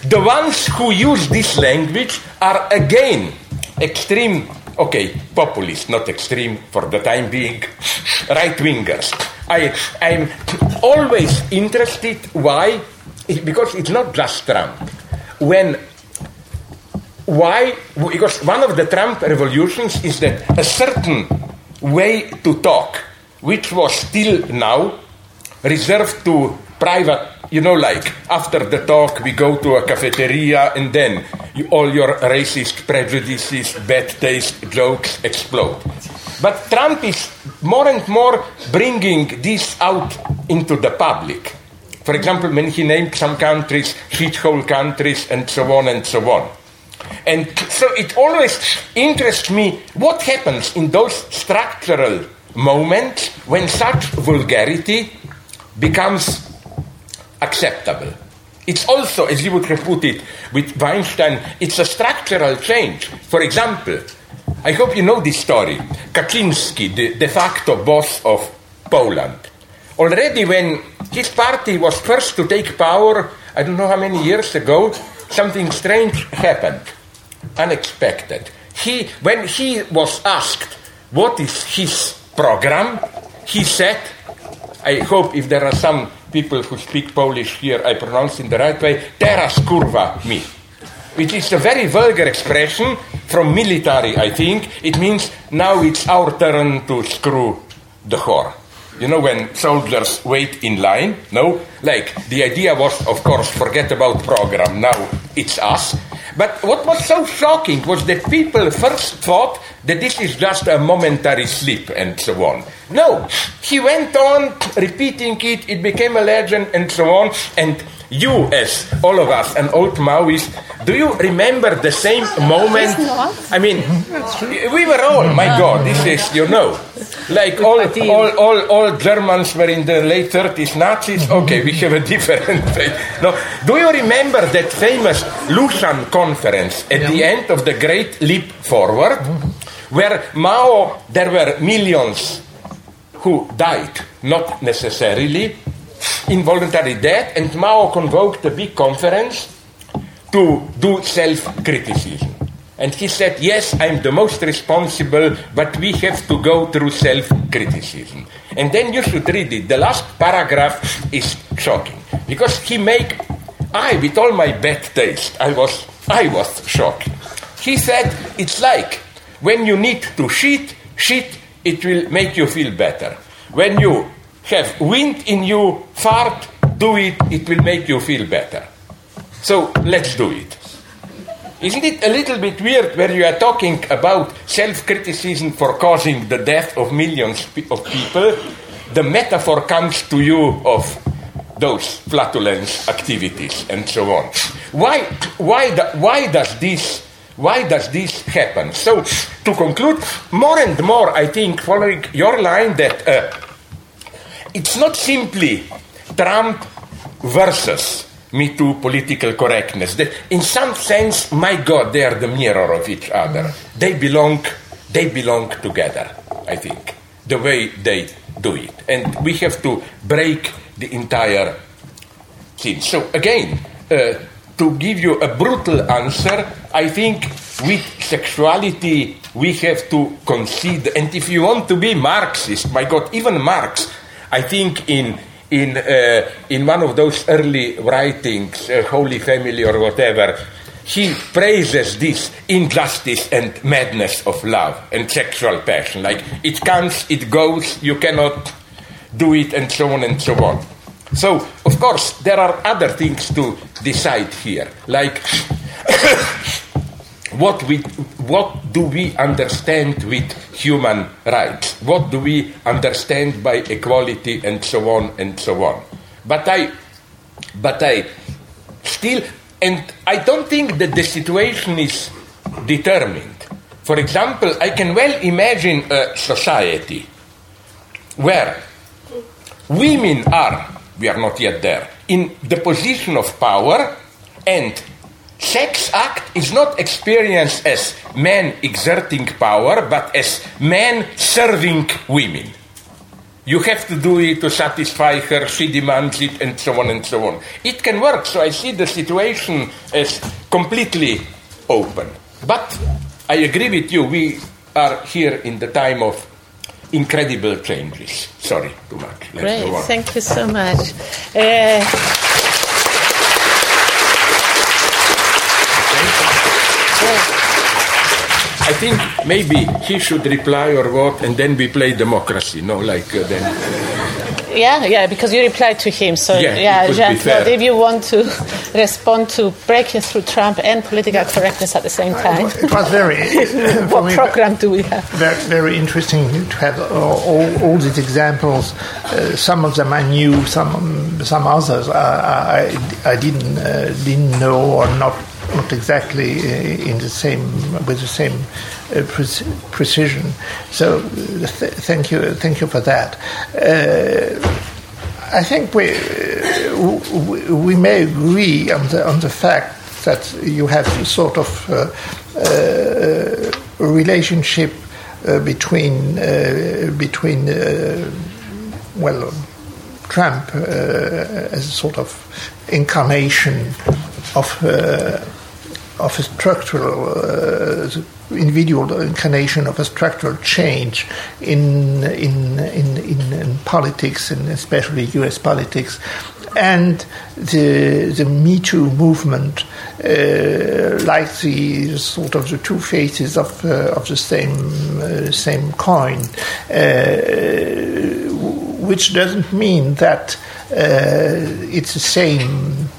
The ones who use this language are again extreme, okay, populist, not extreme for the time being, right wingers. I, I'm always interested why, because it's not just Trump. When why? Because one of the Trump revolutions is that a certain way to talk, which was still now reserved to private, you know, like after the talk we go to a cafeteria and then you, all your racist prejudices, bad taste jokes explode. But Trump is more and more bringing this out into the public. For example, when he named some countries shithole countries and so on and so on. And so it always interests me what happens in those structural moments when such vulgarity becomes acceptable. It's also, as you would put it with Weinstein, it's a structural change. For example, I hope you know this story. Kaczynski, the de facto boss of Poland, already when his party was first to take power, I don't know how many years ago, something strange happened, unexpected. He, when he was asked what is his program, he said, I hope if there are some people who speak Polish here, I pronounce in the right way, teraz kurwa my. Which is a very vulgar expression from military, I think. It means now it's our turn to screw the whore. You know, when soldiers wait in line, no? Like, the idea was, of course, forget about program, now it's us. But what was so shocking was that people first thought that this is just a momentary slip and so on. No, he went on repeating it, it became a legend and so on. And you, as all of us, an old Maoist, do you remember the same moment? I mean, we were all, my God, this is, you know, like all, all, all, all Germans were in the late 30s Nazis. Okay, we have a different faith. No, do you remember that famous Lushan conference at the end of the Great Leap Forward, where Mao, there were millions who died, not necessarily involuntary death, and Mao convoked a big conference to do self criticism. And he said, Yes, I'm the most responsible, but we have to go through self criticism. And then you should read it. The last paragraph is shocking because he make I, with all my bad taste, I was I was shocked. He said, It's like when you need to shit, shit, it will make you feel better. When you have wind in you, fart, do it, it will make you feel better. So let's do it. Isn't it a little bit weird where you are talking about self criticism for causing the death of millions of people? The metaphor comes to you of those flatulence activities and so on. Why, why, why does this why does this happen? So, to conclude, more and more, I think, following your line, that uh, it's not simply Trump versus Me Too political correctness. That in some sense, my God, they are the mirror of each other. They belong, they belong together, I think, the way they do it. And we have to break the entire thing. So, again, uh, to give you a brutal answer, I think with sexuality we have to concede. And if you want to be Marxist, my God, even Marx, I think in in uh, in one of those early writings, uh, Holy Family or whatever, he praises this injustice and madness of love and sexual passion. Like it comes, it goes, you cannot do it, and so on and so on. So, of course, there are other things to decide here, like what we what do we understand with human rights? What do we understand by equality and so on and so on? But I but I still and I don't think that the situation is determined. For example, I can well imagine a society where women are we are not yet there, in the position of power, and sex act is not experienced as men exerting power, but as men serving women. You have to do it to satisfy her, she demands it, and so on and so on. It can work, so I see the situation as completely open. But I agree with you, we are here in the time of incredible changes. Sorry, too much. Let's Great, thank you so much. Uh, think maybe he should reply or what, and then we play democracy. No, like uh, then. Yeah, yeah, because you replied to him. So yeah, yeah Jean Claude, if you want to respond to breaking through Trump and political correctness at the same time, it was very. what me, program do we have? Very, very interesting to have all, all, all these examples. Uh, some of them I knew, some some others I I, I didn't uh, didn't know or not not exactly uh, in the same with the same uh, pre- precision. So th- thank you, thank you for that. Uh, I think we we may agree on the on the fact that you have sort of uh, uh, relationship uh, between between well Trump as a sort of incarnation of of a structural uh, individual incarnation of a structural change in in in, in, in politics and especially U.S. politics, and the the Me Too movement, uh, like the sort of the two faces of uh, of the same uh, same coin, uh, which doesn't mean that uh, it's the same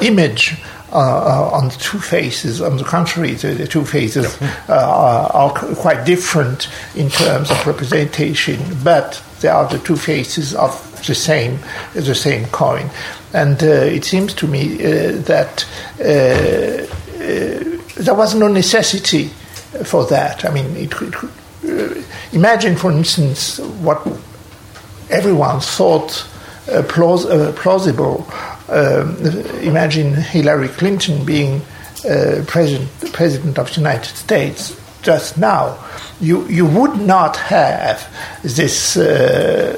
image Uh, uh, on the two faces. On the contrary, the, the two faces uh, are quite different in terms of representation, but they are the two faces of the same the same coin. And uh, it seems to me that there was no necessity for that. I mean, it, it, imagine, for instance, what everyone thought uh, plaus- uh, plausible um, imagine Hillary Clinton being uh, president, president of the United States just now, you, you would not have this uh,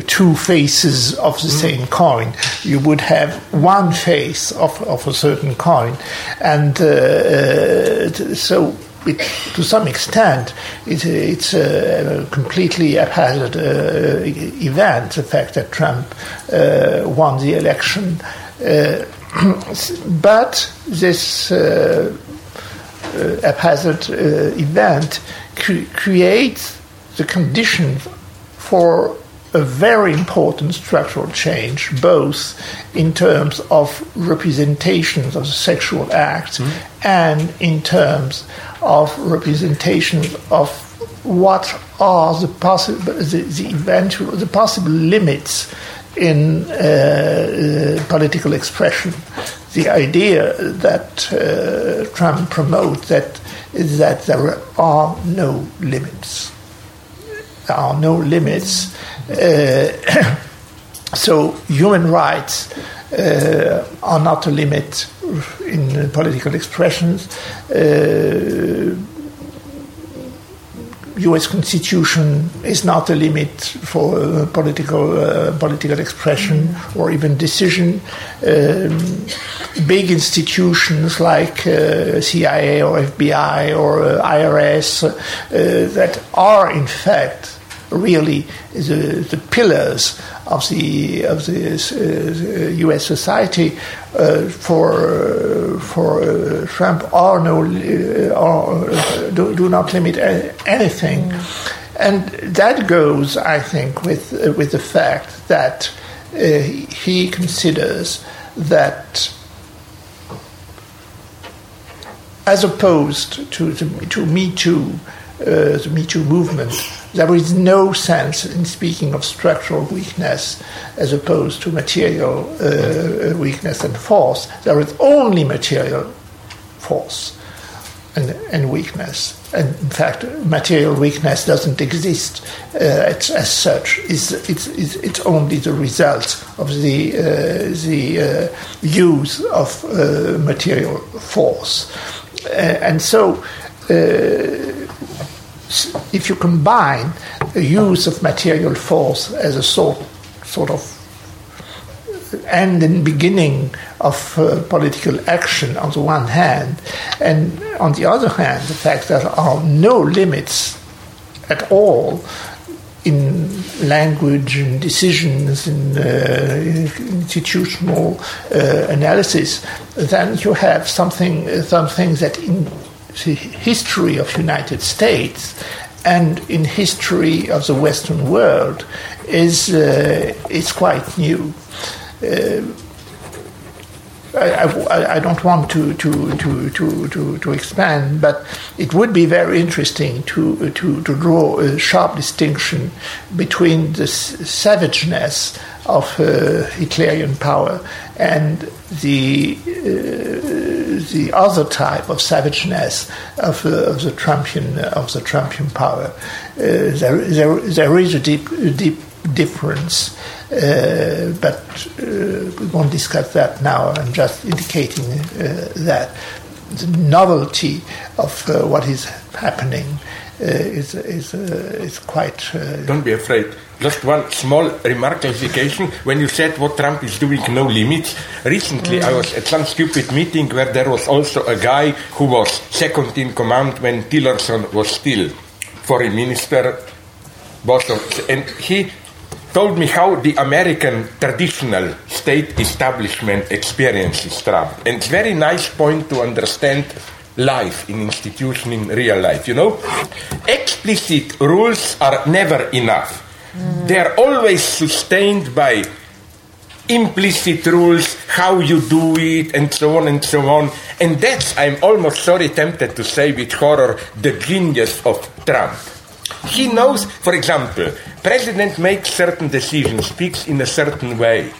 uh, two faces of the mm. same coin. You would have one face of, of a certain coin. And uh, uh so it, to some extent, it, it's a completely haphazard uh, event, the fact that Trump uh, won the election. Uh, but this uh, uh, haphazard uh, event cre- creates the conditions for a very important structural change, both in terms of representations of the sexual acts mm-hmm. and in terms of representations of what are the possible, the, the eventual, the possible limits in uh, uh, political expression. The idea that uh, Trump promotes that is that there are no limits. There are no limits. Uh, so human rights uh, are not a limit in political expressions. Uh, U.S. Constitution is not a limit for uh, political uh, political expression mm. or even decision. Um, big institutions like uh, CIA or FBI or uh, IRS uh, that are in fact really the, the pillars of the of the uh, U.S. society uh, for for uh, Trump are no are, do, do, not limit anything, mm. and that goes, I think, with with the fact that he considers that as opposed to the to Me Too, uh, the Me Too movement, there is no sense in speaking of structural weakness as opposed to material uh, weakness and force. There is only material force and, and weakness. And in fact, material weakness doesn't exist uh, as, as, such. It's, it's, it's, only the result of the, uh, the uh, use of uh, material force. Uh, and so, if you combine the use of material force as a sort, sort of end and beginning of uh, political action on the one hand, and on the other hand, the fact that there are no limits at all in language and decisions in uh, institutional uh, analysis, then you have something something that in the history of United States and in history of the Western world is uh, is quite new. Uh, I, I, I, don't want to, to, to, to, to, to expand, but it would be very interesting to, to, to draw a sharp distinction between the savageness of uh, Hitlerian power and the, uh, the other type of savageness of, uh, of, the, Trumpian, of the Trumpian power. Uh, there, there, there is a deep, deep difference. Uh, but uh, we won't discuss that now. I'm just indicating uh, that the novelty of uh, what is happening uh, is, is, uh, is quite. Don't be afraid. Just one small remark clarification. When you said what Trump is doing, no limits. Recently, mm. I was at some stupid meeting where there was also a guy who was second in command when Tillerson was still foreign minister. And he told me how the American traditional state establishment experiences Trump. And it's very nice point to understand life in institution in real life. You know, explicit rules are never enough. They are always sustained by implicit rules, how you do it, and so on and so on. And that's, I'm almost sorry tempted to say with horror, the genius of Trump. He knows, for example, president makes certain decisions, speaks in a certain way.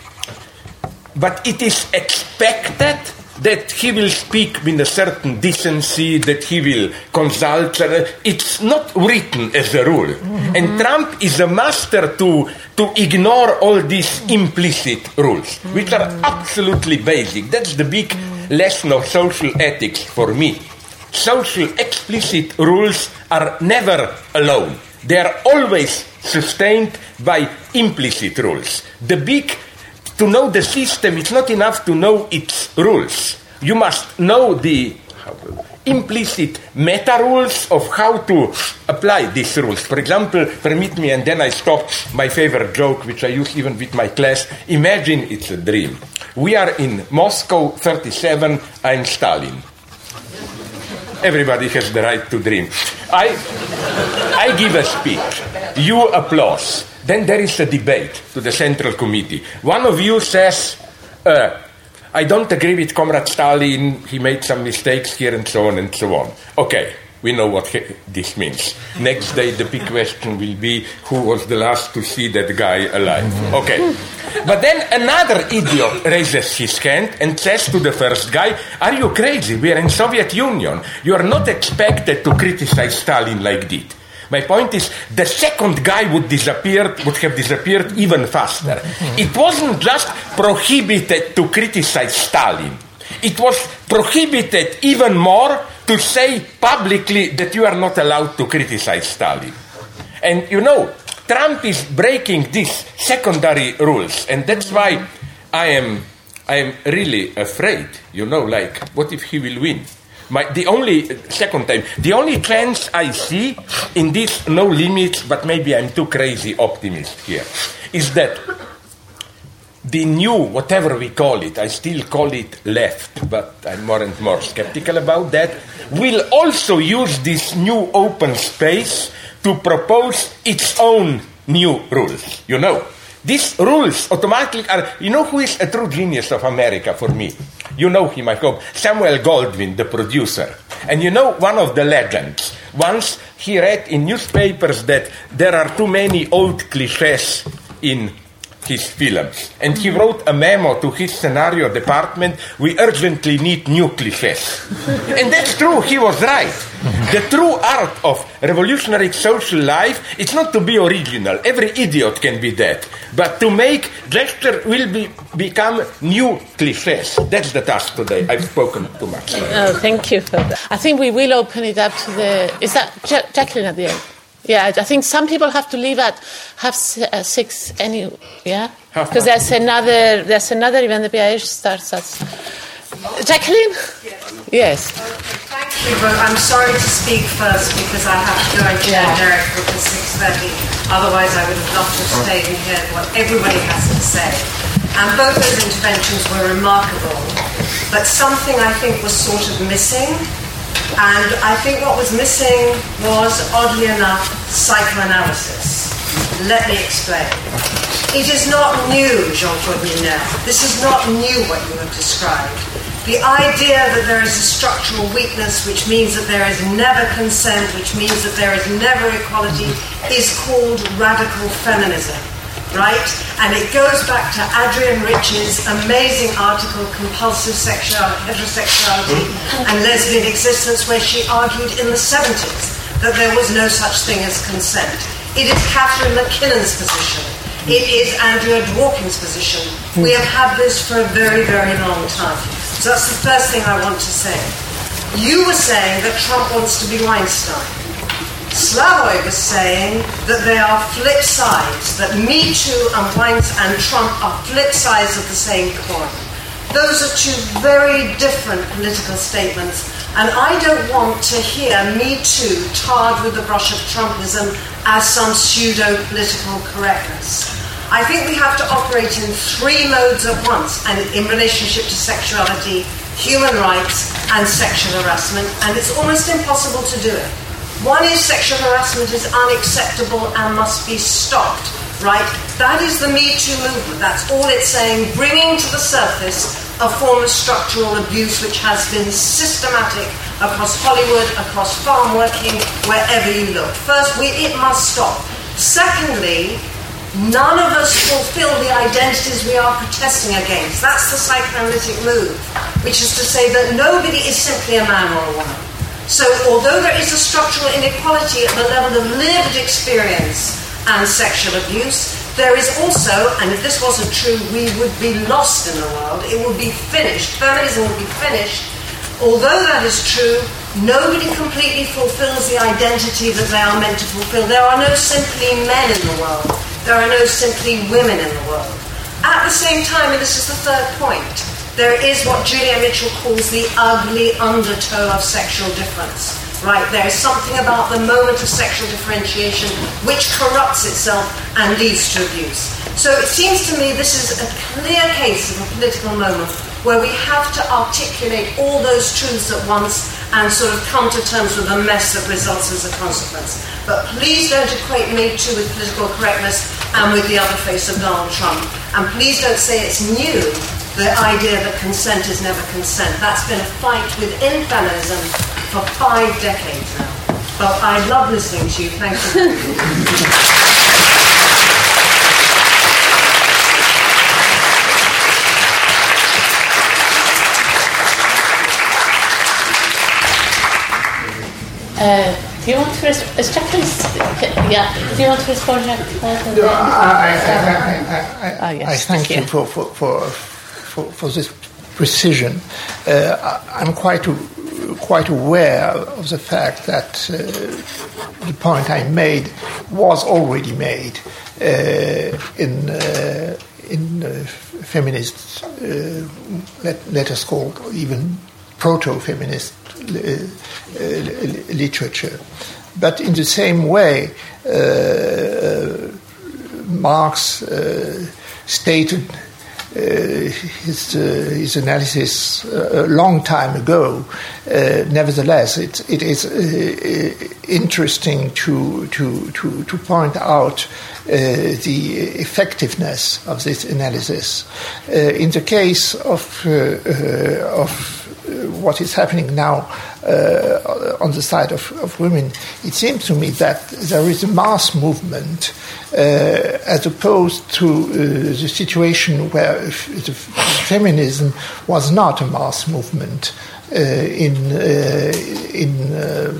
But it is expected that he will speak with a certain decency, that he will consult. It's not written as a rule. Mm-hmm. And Trump is a master to, to ignore all these implicit rules, mm-hmm. which are absolutely basic. That's the big lesson of social ethics for me. Social explicit rules are never alone. They are always sustained by implicit rules. The big, to know the system, it's not enough to know its rules. You must know the implicit meta rules of how to apply these rules. For example, permit me, and then I stop my favorite joke, which I use even with my class. Imagine it's a dream. We are in Moscow 37, I'm Stalin. Everybody has the right to dream. I, I give a speech. You applause. Then there is a debate to the Central Committee. One of you says, uh, I don't agree with Comrade Stalin. He made some mistakes here and so on and so on. Okay, we know what this means. Next day, the big question will be who was the last to see that guy alive. Okay. But then another idiot raises his hand and says to the first guy, Are you crazy? We are in Soviet Union. You are not expected to criticize Stalin like that. My point is, the second guy would disappear, would have disappeared even faster. It wasn't just prohibited to criticize Stalin. It was prohibited even more to say publicly that you are not allowed to criticize Stalin. And you know, Trump is breaking these secondary rules, and that's why I am, I am really afraid. You know, like, what if he will win? My, the only second time, the only chance I see in this no limits, but maybe I'm too crazy optimist here, is that the new, whatever we call it, I still call it left, but I'm more and more skeptical about that, will also use this new open space to propose its own new rules. You know, these rules automatically are. You know who is a true genius of America for me? You know him, I hope. Samuel Goldwyn, the producer. And you know one of the legends. Once he read in newspapers that there are too many old cliches in his films. And he wrote a memo to his scenario department we urgently need new cliches. and that's true, he was right. The true art of revolutionary social life is not to be original. Every idiot can be that. But to make gesture will be, become new cliches. That's the task today. I've spoken too much. Oh, thank you for that. I think we will open it up to the. Is that ja- Jacqueline at the end? Yeah, I think some people have to leave at half uh, six any. Yeah, because there's another there's another event. The PIH starts at. Jacqueline. Yes. Thank you, but I'm sorry to speak first because I have to go and chair Yeah. Derek for 6.30. Otherwise, I would have loved to have stayed and heard what everybody has to say. And both those interventions were remarkable, but something I think was sort of missing. And I think what was missing was, oddly enough, psychoanalysis. Let me explain. It is not new, Jean-Claude Milner. This is not new what you have described. The idea that there is a structural weakness, which means that there is never consent, which means that there is never equality, is called radical feminism, right? And it goes back to Adrienne Rich's amazing article, Compulsive Sexuality, Heterosexuality and Lesbian Existence, where she argued in the 70s that there was no such thing as consent. It is Catharine MacKinnon's position. It is Andrea Dworkin's position. We have had this for a very, very long time. So that's the first thing I want to say. You were saying that Trump wants to be Weinstein. Slavoj was saying that they are flip sides, that Me Too and Weinstein and Trump are flip sides of the same coin. Those are two very different political statements, and I don't want to hear Me Too tarred with the brush of Trumpism as some pseudo political correctness. I think we have to operate in three modes at once, and in relationship to sexuality, human rights, and sexual harassment, and it's almost impossible to do it. One is sexual harassment is unacceptable and must be stopped, right? That is the Me Too movement. That's all it's saying, bringing to the surface a form of structural abuse which has been systematic across Hollywood, across farm working, wherever you look. First, we, it must stop. Secondly, none of us fulfill the identities we are protesting against. That's the psychoanalytic move, which is to say that nobody is simply a man or a woman. So, although there is a structural inequality at the level of lived experience and sexual abuse, there is also, and if this wasn't true, we would be lost in the world. It would be finished. Feminism would be finished. Although that is true, nobody completely fulfills the identity that they are meant to fulfill. There are no simply men in the world. There are no simply women in the world. At the same time, and this is the third point, there is what Juliet Mitchell calls the ugly undertow of sexual difference. Right, there is something about the moment of sexual differentiation which corrupts itself and leads to abuse. So it seems to me this is a clear case of a political moment where we have to articulate all those truths at once and sort of come to terms with the mess that results as a consequence. But please don't equate me too with political correctness and with the other face of Donald Trump. And please don't say it's new, the idea that consent is never consent. That's been a fight within feminism for five decades now. But I love listening to you. Thank you. Uh, do you want to respond? Yeah. Do you want to respond, Jacqueline? No, I, I, I, I, I, yes, I thank thank you. you for, for, for, for, for this precision. Uh, I'm quite, quite aware of the fact that uh, the point I made was already made uh, in, uh, in uh, feminist, uh, let, let us call even proto-feminist literature. But in the same way, Marx stated Uh, his, uh, his analysis uh, a long time ago. Uh, nevertheless, it, it is uh, interesting to, to, to, to point out the effectiveness of this analysis. in the case of, of what is happening now uh, on the side of, of, women, it seems to me that there is a mass movement uh, as opposed to uh, the situation where f- feminism was not a mass movement uh, in, uh, in, uh,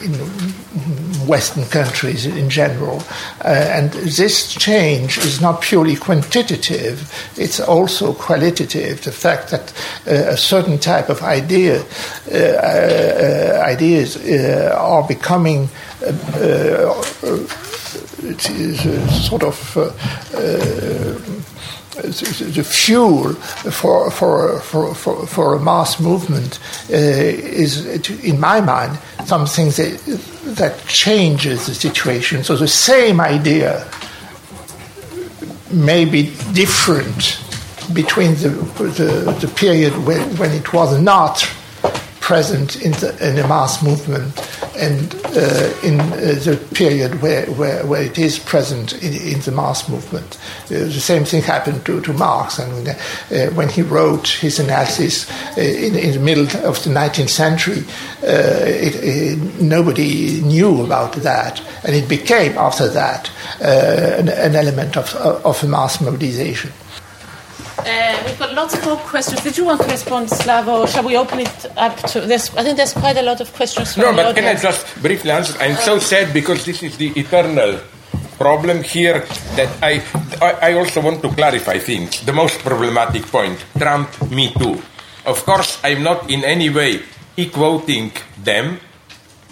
in Western countries in general. Uh, and this change is not purely quantitative, it's also qualitative. The fact that uh, a certain type of idea, uh, uh ideas uh, are becoming uh, sort of the fuel for, for, for, for, for a mass movement uh, is, in my mind, something that, that changes the situation. So the same idea may be different between the, the, the period when, when it was not present in the, in the mass movement and uh, in uh, the period where, where, where it is present in, in the mass movement. Uh, the same thing happened to, to Marx. And when, uh, when he wrote his analysis uh, in, in, the middle of the 19th century, uh, it, it, nobody knew about that. And it became, after that, an, an, element of, of mass mobilization. Uh, we've got lots more questions. Did you want to respond, Slavo, or shall we open it up to this? I think there's quite a lot of questions. no, but can I just briefly answer? I'm so sad because this is the eternal problem here that I, I also want to clarify things. The most problematic point Trump, Me Too. Of course, I'm not in any way equating them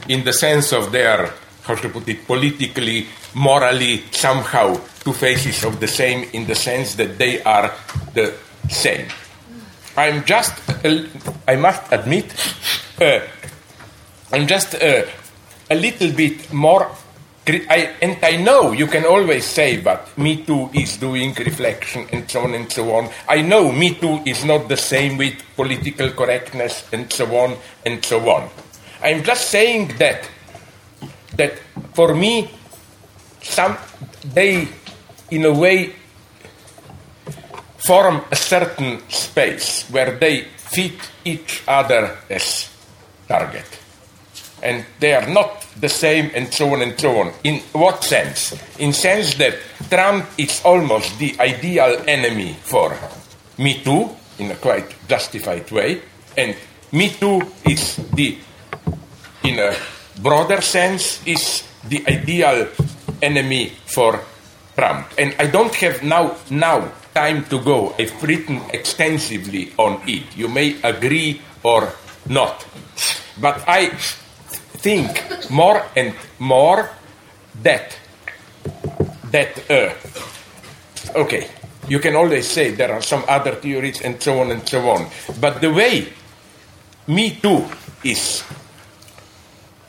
in the sense of their, how to put it, politically, morally, somehow two faces of the same in the sense that they are the same. I'm just, uh, I must admit, uh, I'm just uh, a little bit more. I, and I know you can always say, but Me Too is doing reflection and so on and so on. I know Me Too is not the same with political correctness and so on and so on. I'm just saying that that for me, some they in a way, form a certain space where they fit each other as target. And they are not the same and so on and so on. In what sense? In sense that Trump is almost the ideal enemy for Me Too, in a quite justified way, and Me Too is the, in a broader sense, is the ideal enemy for Trump. And I don't have now, now time to go. I've written extensively on it. You may agree or not. But I think more and more that that uh, okay, you can always say there are some other theories and so on and so on. But the way Me Too is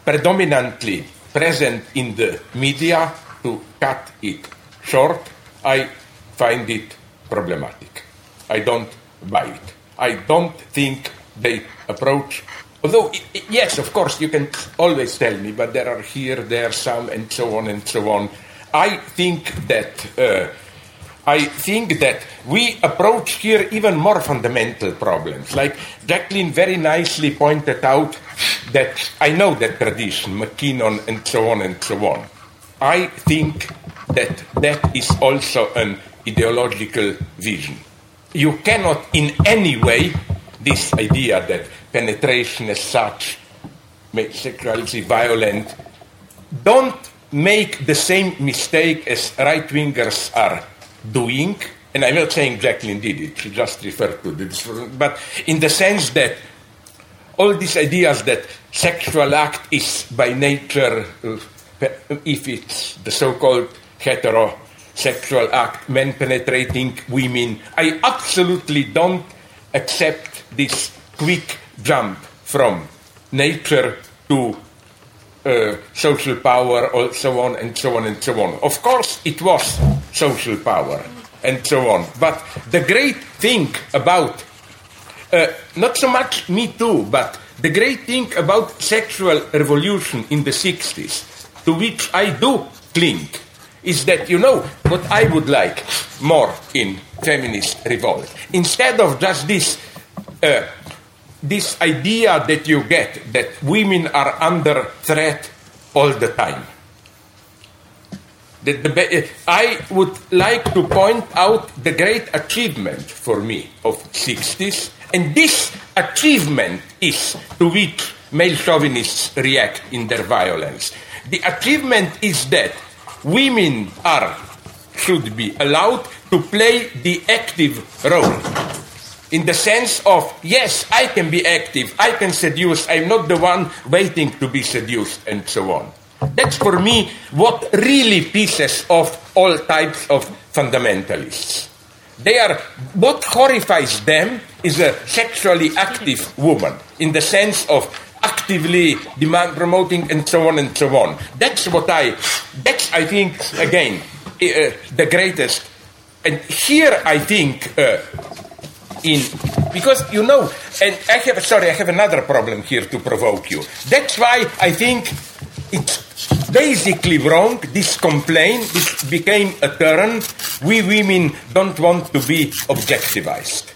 predominantly present in the media to cut it short, I find it problematic. I don't buy it. I don't think they approach. Although, yes, of course, you can always tell me, but there are here, there, some, and so on and so on. I think that uh, I think that we approach here even more fundamental problems. Like Jacqueline very nicely pointed out that I know that tradition, MacKinnon, and so on and so on. I think that that is also an ideological vision. You cannot in any way, this idea that penetration as such makes sexuality violent, don't make the same mistake as right wingers are doing. And I'm not saying Jacqueline did it, she just referred to this, but in the sense that all these ideas that sexual act is by nature, uh, if it's the so called heterosexual act, men penetrating women. I absolutely don't accept this quick jump from nature to uh, social power, or so on and so on and so on. Of course, it was social power and so on. But the great thing about, uh, not so much Me Too, but the great thing about sexual revolution in the 60s, to which I do cling, is that, you know, what I would like more in feminist revolt, instead of just this, uh, this idea that you get that women are under threat all the time. That the, I would like to point out the great achievement for me of 60s, and this achievement is to which male chauvinists react in their violence. The achievement is that women are should be allowed to play the active role. In the sense of yes i can be active i can seduce i'm not the one waiting to be seduced and so on. That's for me what really pieces off all types of fundamentalists. They are what horrifies them is a sexually active woman in the sense of actively demand promoting and so on and so on. That's what i that's i think again uh, the greatest. And here i think uh, in because you know and i have sorry i have another problem here to provoke you. That's why i think it's basically wrong this complaint this became a turn we women don't want to be objectivized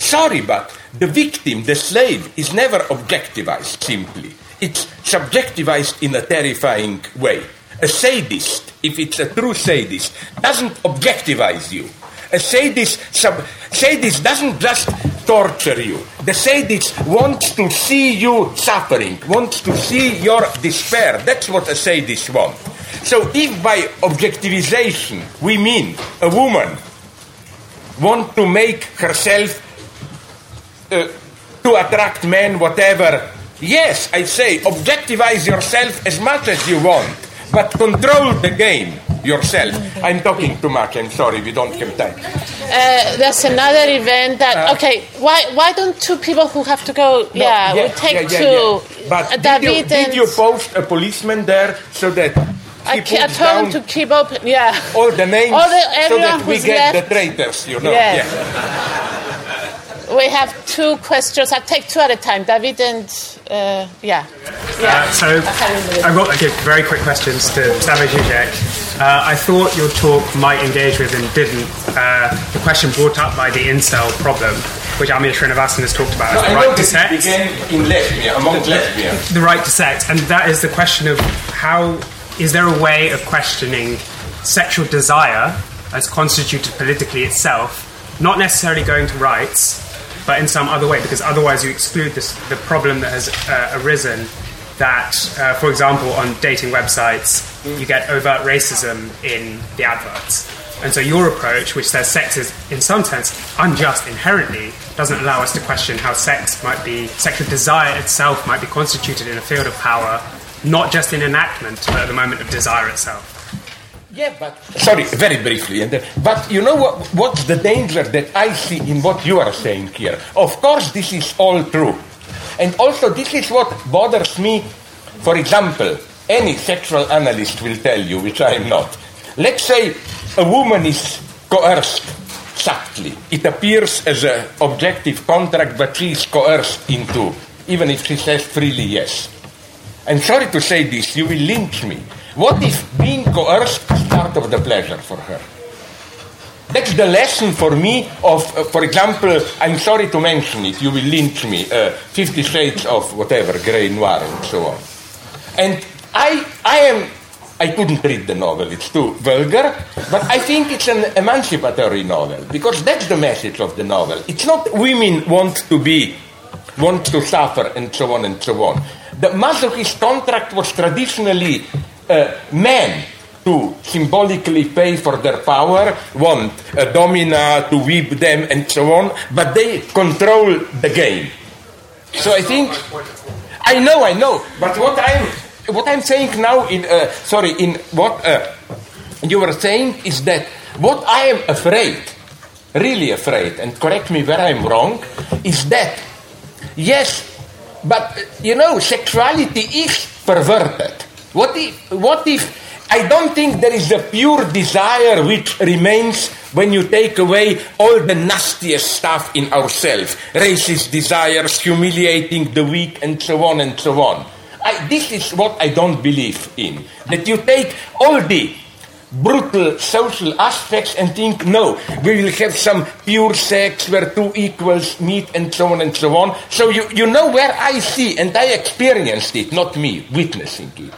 sorry but the victim the slave is never objectivized simply it's subjectivized in a terrifying way a sadist if it's a true sadist doesn't objectivize you a sadist, sub, sadist doesn't just torture you. The sadist wants to see you suffering, wants to see your despair. That's what a sadist wants. So if by objectivization we mean a woman want to make herself uh, to attract men, whatever, yes, I say objectivize yourself as much as you want, but control the game yourself. I'm talking too much. I'm sorry. We don't have time. Uh, there's another event that. Uh, okay, why why don't two people who have to go? No, yeah, yeah, we take yeah, yeah, two. But uh, did, you, did you post a policeman there so that? I, I told him to keep open. Yeah. All the names all the, so that we get left. the traitors. You know. Yeah. We have two questions. I'll take two at a time. David and uh, yeah. yeah. Uh, so I've got okay, very quick questions to Slavoj Žižek. Uh, I thought your talk might engage with and didn't. Uh, the question brought up by the incel problem, which Amia Srinivasan has talked about, no, the right to sex. Began in lesbian, among lesbians. The right to sex, and that is the question of how is there a way of questioning sexual desire as constituted politically itself, not necessarily going to rights, but in some other way, because otherwise you exclude this, the problem that has uh, arisen that, uh, for example, on dating websites, you get overt racism in the adverts. And so your approach, which says sex is in some sense unjust inherently, doesn't allow us to question how sex might be, sexual desire itself might be constituted in a field of power, not just in enactment, but at the moment of desire itself. Yeah, but sorry, very briefly. And uh, but you know what? What's the danger that I see in what you are saying here? Of course, this is all true, and also this is what bothers me. For example, any sexual analyst will tell you, which I am not. Let's say a woman is coerced subtly. It appears as an objective contract, but she is coerced into, even if she says freely yes. I'm sorry to say this, you will lynch me. What if being coerced is part of the pleasure for her? That's the lesson for me of, uh, for example, I'm sorry to mention it, you will lynch me, uh, Fifty Shades of whatever, grey, noir, and so on. And I, I am. I couldn't read the novel, it's too vulgar, but I think it's an emancipatory novel because that's the message of the novel. It's not women want to be, want to suffer, and so on and so on. The masochist contract was traditionally uh, men to symbolically pay for their power, want a domina to whip them, and so on, but they control the game. So I think. I know, I know, but what I'm what I'm saying now, in uh, sorry, in what uh, you were saying is that what I am afraid, really afraid, and correct me where I'm wrong, is that yes, But, uh, you know, sexuality is perverted. What if, what if, I don't think there is a pure desire which remains when you take away all the nastiest stuff in ourselves racist desires, humiliating the weak, and so on and so on. I, this is what I don't believe in. That you take all the brutal social aspects and think, no, we will have some pure sex where two equals meet and so on and so on. So you, you know where I see, and I experienced it, not me, witnessing it.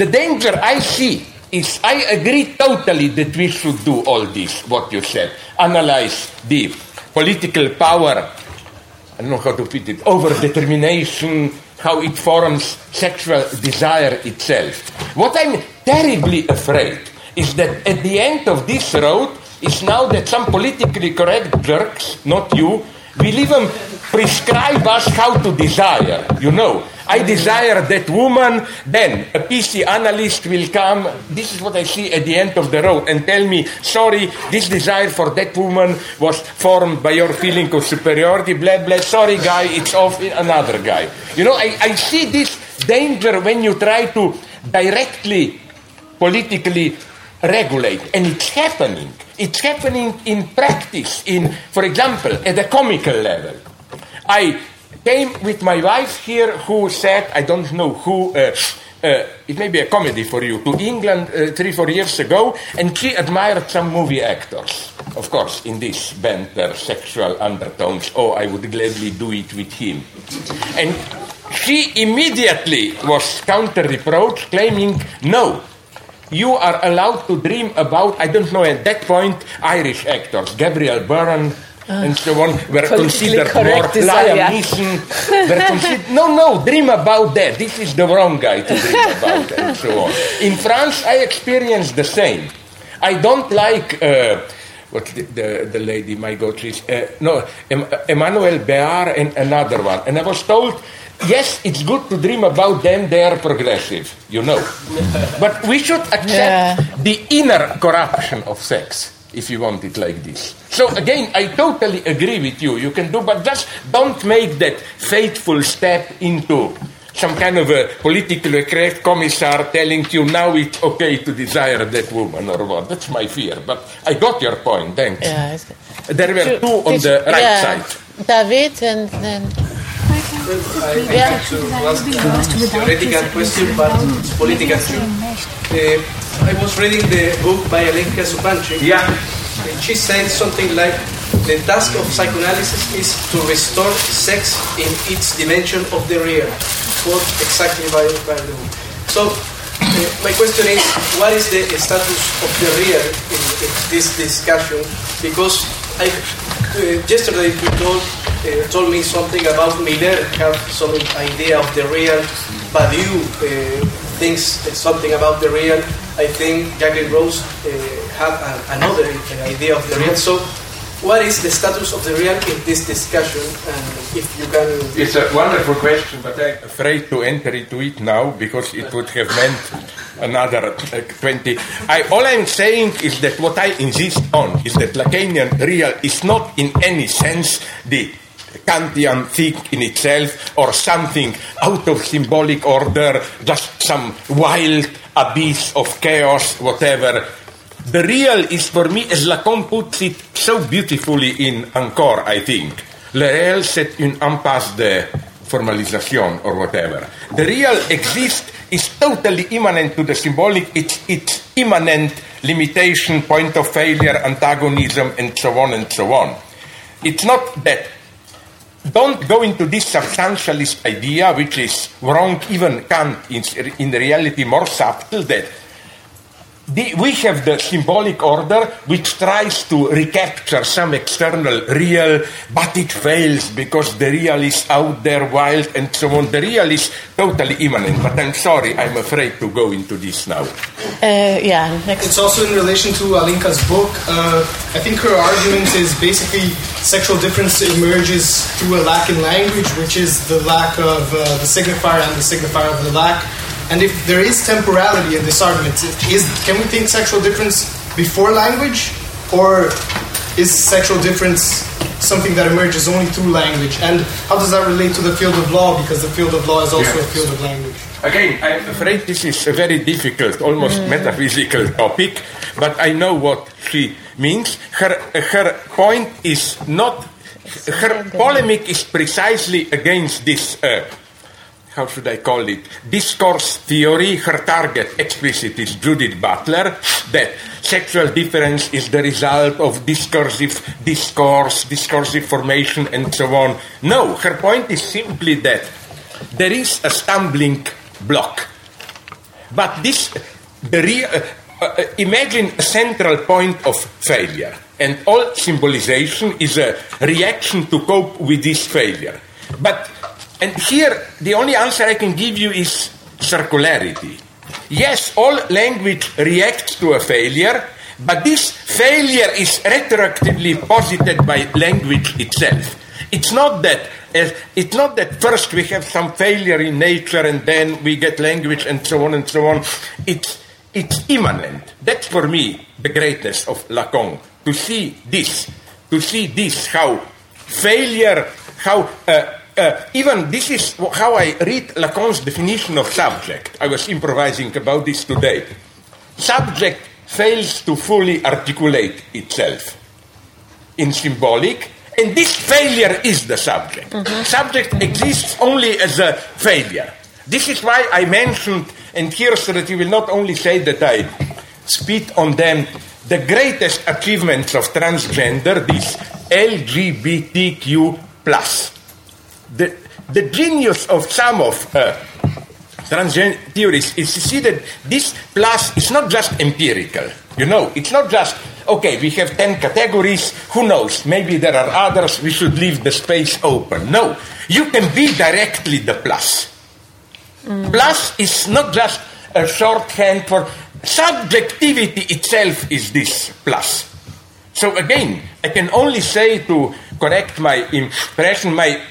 The danger I see is I agree totally that we should do all this, what you said. Analyze the political power, I don't know how to put it, over determination, how it forms sexual desire itself. What I'm terribly afraid is that at the end of this road is now that some politically correct jerks, not you, will even prescribe us how to desire, you know. I desire that woman, then a PC analyst will come. This is what I see at the end of the road and tell me, sorry, this desire for that woman was formed by your feeling of superiority, blah, blah. Sorry, guy, it's off another guy. You know, I, I see this danger when you try to directly, politically regulate, and it's happening. It's happening in practice, in, for example, at a comical level. I came with my wife here who said, I don't know who, uh, uh, it may be a comedy for you, to England uh, three, four years ago, and she admired some movie actors. Of course, in this banter, sexual undertones, oh, I would gladly do it with him. And she immediately was counter reproached, claiming, no, you are allowed to dream about, I don't know, at that point, Irish actors, Gabriel Byrne, and so on were considered more Liam Were considered, no, no, dream about that. This is the wrong guy to dream about, and so on. In France, I experienced the same. I don't like. Uh, what the, the, the, lady, my God, she's, uh, no, Emmanuelle Béart and another one. And I was told, yes, it's good to dream about them, they are progressive, you know. but we should accept yeah. the inner corruption of sex if you want it like this. So again, I totally agree with you. You can do, but just don't make that fateful step into some kind of a politically correct commissar telling you now it's okay to desire that woman or what. That's my fear. But I got your point. Thanks. Yeah, there were two on the right yeah. side. David and then. I, I yeah. to ask a theoretical question, but political too. Uh, I was reading the book by Alenka Zupančič. Yeah. And she said something like the task of psychoanalysis is to restore sex in its dimension of the real. Quote exactly by, by the book. So, uh, my question is what is the status of the real in, in this discussion? Because I, uh, yesterday you told, uh, told me something about Miller have some idea of the real, but you uh, thinks something about the real I think Jacqueline Rose uh, had another idea of the real. So, what is the status of the real in this discussion? And if you can. It's a wonderful question, but I'm afraid to enter into it now because it would have meant another uh, 20. I, all I'm saying is that what I insist on is that Lacanian real is not in any sense the Kantian thing in itself or something out of symbolic order, just some wild abyss of chaos, whatever. The real is for me, as Lacan puts it so beautifully in Encore, I think. Le réel, c'est une impasse de formalisation or whatever. The real exists is totally immanent to the symbolic, it's its immanent limitation, point of failure, antagonism, and so on and so on. It's not that don't go into this substantialist idea, which is wrong, even Kant is in reality more subtle, that we have the symbolic order which tries to recapture some external real, but it fails because the real is out there wild and so on. The real is totally immanent, but I'm sorry, I'm afraid to go into this now. Uh, yeah, next. It's also in relation to Alenka's book. Uh, I think her argument is basically sexual difference emerges through a lack in language, which is the lack of uh, the signifier and the signifier of the lack and if there is temporality in this argument, is, can we think sexual difference before language or is sexual difference something that emerges only through language? And how does that relate to the field of law? Because the field of law is also Yes. a field of language. Again, I'm afraid this is a very difficult, almost metaphysical topic, but I know what she means. Her, her point is not, her polemic is precisely against this, uh, how should I call it, discourse theory. Her target explicit is Judith Butler, that sexual difference is the result of discursive discourse, discursive formation, and so on. No, her point is simply that there is a stumbling block. But this, the re, uh, uh, imagine a central point of failure, and all symbolization is a reaction to cope with this failure. But, and here, the only answer I can give you is circularity. Yes, all language reacts to a failure, but this failure is retroactively posited by language itself. It's not that uh, it's not that first we have some failure in nature and then we get language and so on and so on. It's it's immanent. That's for me the greatness of Lacan. To see this, to see this, how failure, how uh, uh, even this is how I read Lacan's definition of subject. I was improvising about this today. Subject fails to fully articulate itself in symbolic, and this failure is the subject. Subject exists only as a failure. This is why I mentioned, and here so that you will not only say that I spit on them, the greatest achievements of transgender, this LGBTQ plus. The, the genius of some of uh, transgender theories is to see that this plus is not just empirical. You know, it's not just, okay, we have 10 categories, who knows, maybe there are others, we should leave the space open. No, you can be directly the plus. Plus is not just a shorthand for subjectivity itself is this plus. So again, I can only say to correct my impression, my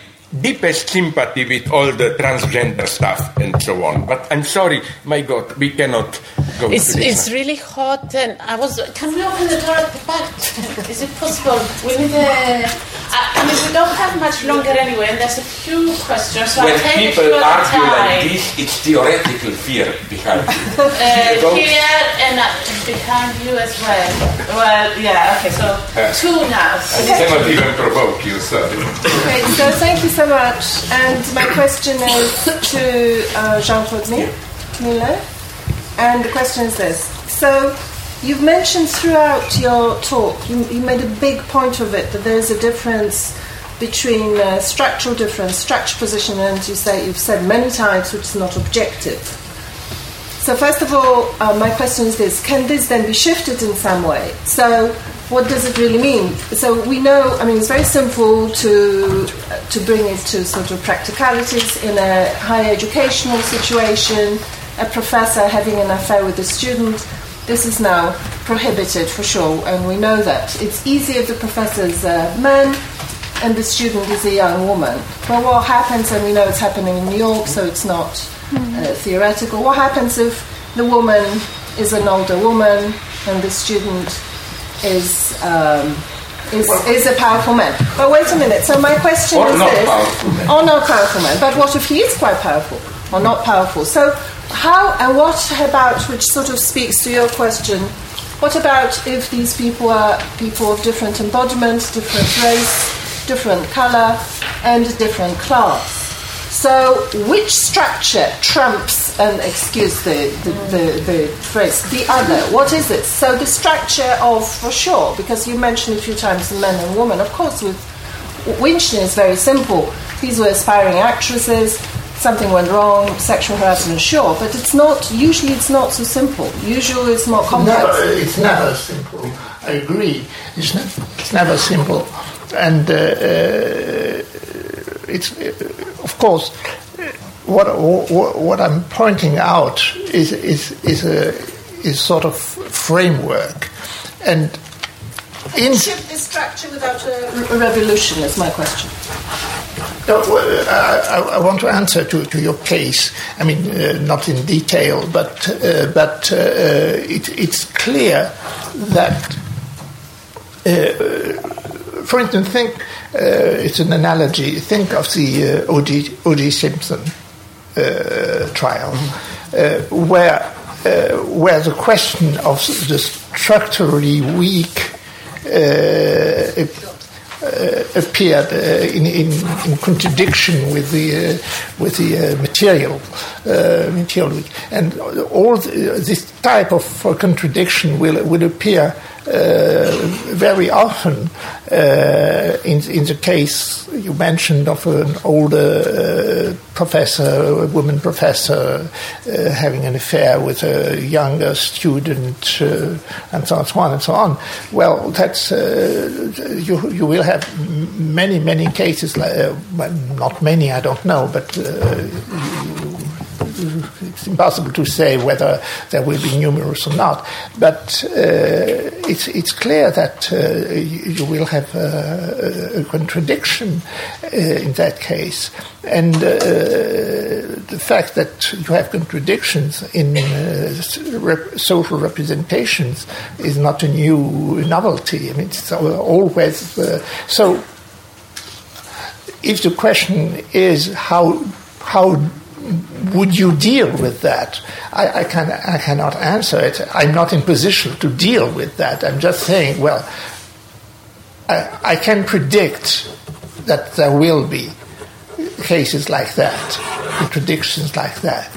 deepest sympathy with all the transgender stuff and so on. But I'm sorry, my God, we cannot go It's, to this. it's really hot, and I was. Can we open the door at the back? Is it possible? We need a. I, I mean, we don't have much longer anyway, and there's a few questions. So when I'll people a few at argue like this, it's theoretical fear behind it. Uh, here and uh, behind you as well. Well, yeah. Okay, so Yeah. two now. I cannot even provoke you, sorry. Okay, so thank you so much. And my question is to uh, Jean-Claude Milner. And the question is this. So you've mentioned throughout your talk, you, you made a big point of it, that there's a difference between uh, structural difference, structure position, and you say you've said many times, which is not objective. So first of all, uh, my question is this: Can this then be shifted in some way? So, what does it really mean? So we know. I mean, it's very simple to to bring it to sort of practicalities in a higher educational situation. A professor having an affair with a student. This is now prohibited for sure, and we know that. It's easy if the professor is a man and the student is a young woman. But what happens, and we know it's happening in New York, so it's not uh, theoretical. What happens if the woman is an older woman and the student is um, is, is a powerful man? But wait a minute. So my question Or is not this: powerful man. or not powerful man? But what if he is quite powerful or not powerful? So how and what about which sort of speaks to your question? What about if these people are people of different embodiment, different race, different color, and different class? So, which structure trumps, and excuse the, the, the, the phrase, the other? What is it? So, the structure of, for sure, because you mentioned a few times men and women, of course, with Winchley is very simple. These were aspiring actresses, something went wrong, sexual harassment, sure, but it's not, usually it's not so simple. Usually it's more complex. Never, it's never simple. I agree. It's, ne- it's never simple, and uh, uh, it's uh, of course uh, what, what what I'm pointing out is is is a is sort of framework, and in Shift this structure without a revolution is my question. No, I, I- I want to answer to, to your case. I mean, uh, not in detail, but uh, but uh, it, it's clear that for instance, think it's an analogy. Think of the uh, O.J. O.J. Simpson trial, where where the question of the structurally weak uh, uh, appeared uh, in, in, in, contradiction with the uh, with the material material, and all the, this type of contradiction will will appear uh, Uh, very often, uh, in, in the case you mentioned of an older uh, professor, a woman professor, uh, having an affair with a younger student, uh, and so on, so on and so on. Well, that's you. You will have many, many cases. Like, well, not many, I don't know, but it's impossible to say whether there will be numerous or not. But uh, it's it's clear that uh, you will have a, a contradiction uh, in that case, and the fact that you have contradictions in rep- social representations is not a new novelty. I mean, it's always so. If the question is how how would you deal with that? I, I, can, I cannot answer it. I'm not in position to deal with that. I'm just saying, well, I, I can predict that there will be cases like that, contradictions like that.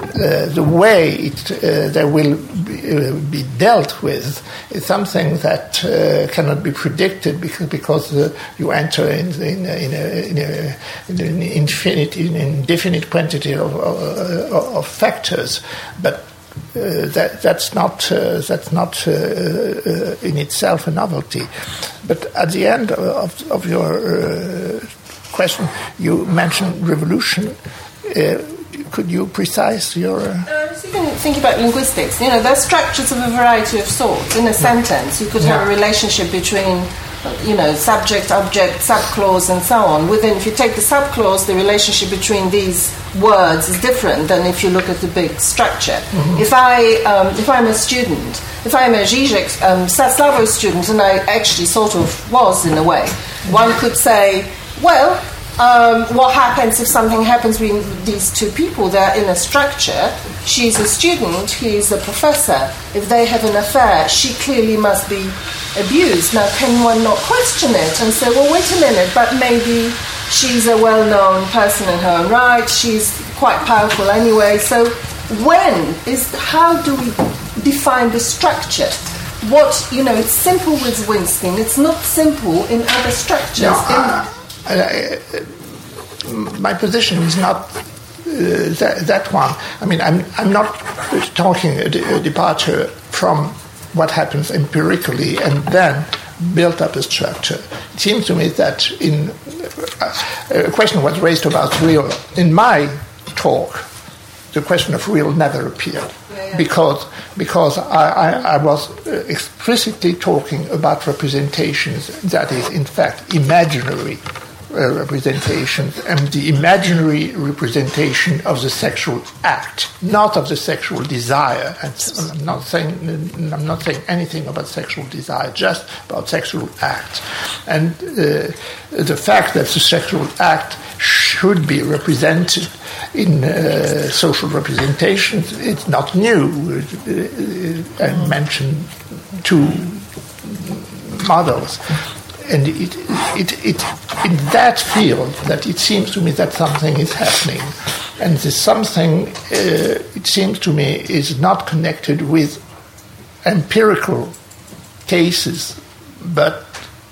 Uh, the way it, uh, they will be, uh, be, dealt with is something that uh, cannot be predicted because because uh, you enter in, in, in, a, in, a, in an infinite, in indefinite quantity of, of, of factors, but. that that's not that's not in itself a novelty, but at the end of, of your question, you mentioned revolution could you precise your? Uh... I was even thinking about linguistics. You know, there's structures of a variety of sorts. In a sentence, you could have a relationship between, you know, subject, object, subclause, and so on. Within, if you take the subclause, the relationship between these words is different than if you look at the big structure. Mm-hmm. If I, um, if I'm a student, if I'm a Zizek um, student, and I actually sort of was in a way, one could say, well, um, what happens if something happens between these two people? They're in a structure. She's a student, he's a professor. If they have an affair, she clearly must be abused. Now, can one not question it and say, well, wait a minute, but maybe she's a well known person in her own right, she's quite powerful anyway. So, when is how do we define the structure? What, you know, it's simple with Weinstein, it's not simple in other structures. No, uh, I, my position is not uh, that, that, one. I mean, I'm, I'm not talking a, a, departure from what happens empirically and then built up a structure. It seems to me that in uh, a question was raised about real. In my talk, the question of real never appeared because because I, I, I, was uh, explicitly talking about representations that is in fact imaginary uh, representation and the imaginary representation of the sexual act, not of the sexual desire. And I'm not saying I'm not saying anything about sexual desire, just about sexual act. And uh, the fact that the sexual act should be represented in uh, social representations it's not new. Uh, I mentioned two models and it, it, it, in that field that it seems to me that something is happening. And this something uh, it seems to me is not connected with empirical cases but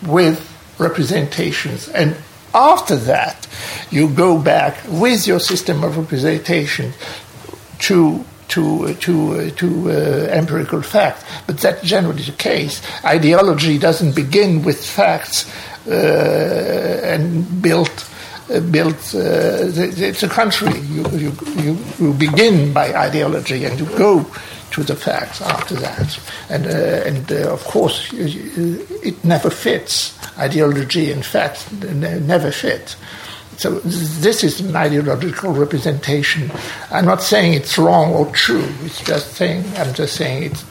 with representations. And after that you go back with your system of representation to to to to uh, empirical fact. But that's generally the case. Ideology doesn't begin with facts uh, and build. Uh, built. Uh, it's a country. You, you, you, you begin by ideology and you go to the facts after that. And, uh, and uh, of course, it never fits. Ideology and facts never fit. So this is an ideological representation. I'm not saying it's wrong or true. It's just saying I'm just saying it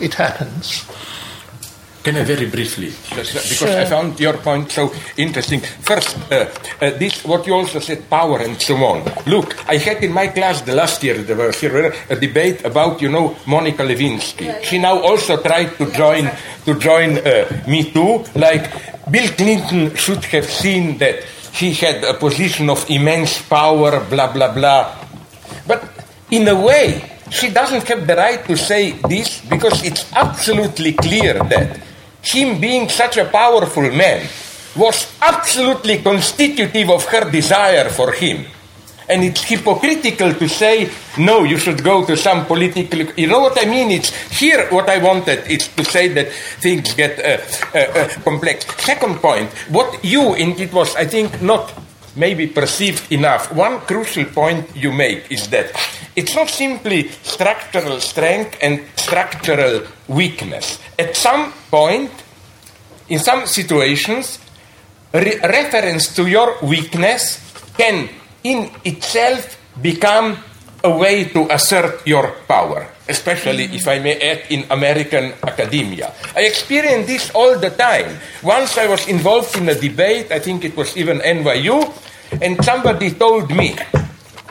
it happens. Can I very briefly? Because Sure. I found your point so interesting. First, uh, uh, this what you also said, power and so on. Look, I had in my class the last year there was here a debate about you know Monica Lewinsky. She now also tried to join to join uh, Me Too. Like Bill Clinton should have seen that he had a position of immense power. Blah blah blah. But in a way, she doesn't have the right to say this because it's absolutely clear that him being such a powerful man was absolutely constitutive of her desire for him. And it's hypocritical to say, no, you should go to some political. You know what I mean? It's here what I wanted is to say that things get uh, uh, uh, complex. Second point, what you, and it was, I think, not maybe perceived enough. One crucial point you make is that it's not simply structural strength and structural weakness. At some point, in some situations, re- reference to your weakness can in itself become a way to assert your power, especially if I may add in American academia. I experience this all the time. Once I was involved in a debate, I think it was even NYU, and somebody told me,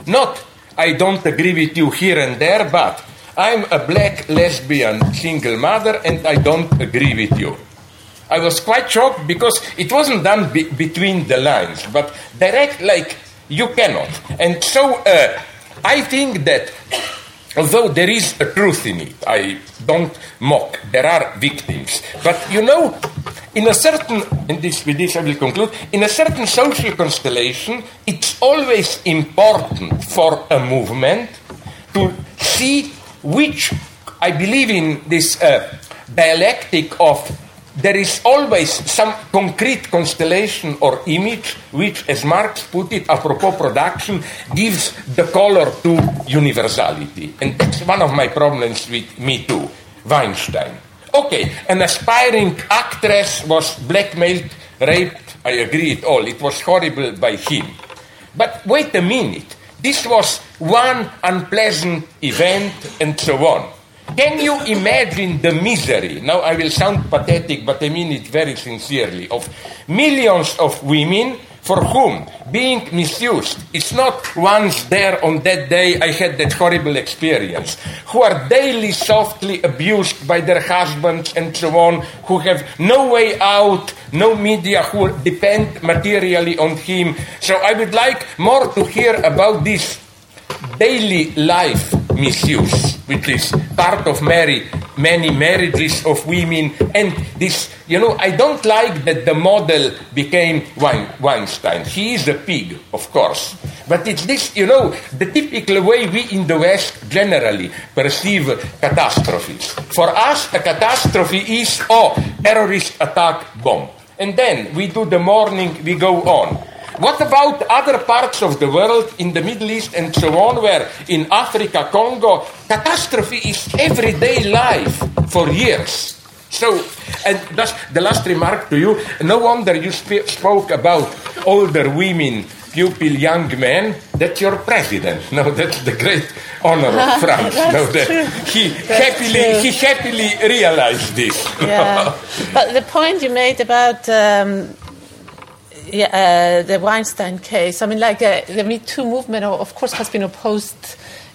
not I don't agree with you here and there, but I'm a black lesbian single mother and I don't agree with you. I was quite shocked because it wasn't done be- between the lines, but direct, like you cannot. And so uh, I think that although there is a truth in it, I don't mock, there are victims. But you know, in a certain, and this, with this I will conclude, in a certain social constellation, it's always important for a movement to see which, I believe in this uh, dialectic of there is always some concrete constellation or image which, as Marx put it, apropos production, gives the color to universality. And that's one of my problems with Me Too, Weinstein. Okay, an aspiring actress was blackmailed, raped, I agree it all. It was horrible by him. But wait a minute, this was one unpleasant event and so on. Can you imagine the misery? Now, I will sound pathetic, but I mean it very sincerely. Of millions of women for whom being misused is not once there on that day I had that horrible experience, who are daily softly abused by their husbands and so on, who have no way out, no media, who depend materially on him. So I would like more to hear about this daily life misuse, which is part of many, many marriages of women. And this, you know, I don't like that the model became Wein, Weinstein. He is a pig, of course. But it's this, you know, the typical way we in the West generally perceive catastrophes. For us, a catastrophe is, oh, terrorist attack, bomb. And then we do the mourning, we go on. What about other parts of the world in the Middle East and so on, where in Africa, Congo, catastrophe is everyday life for years? So, and that's the last remark to you. No wonder you sp- spoke about older women, pupil young men. That's your president. No, that's the great honor of France. No, that true. he That's happily true. he happily realized this. yeah. But the point you made about um, yeah, uh, the Weinstein case, I mean, like uh, the Me Too movement, of course, has been opposed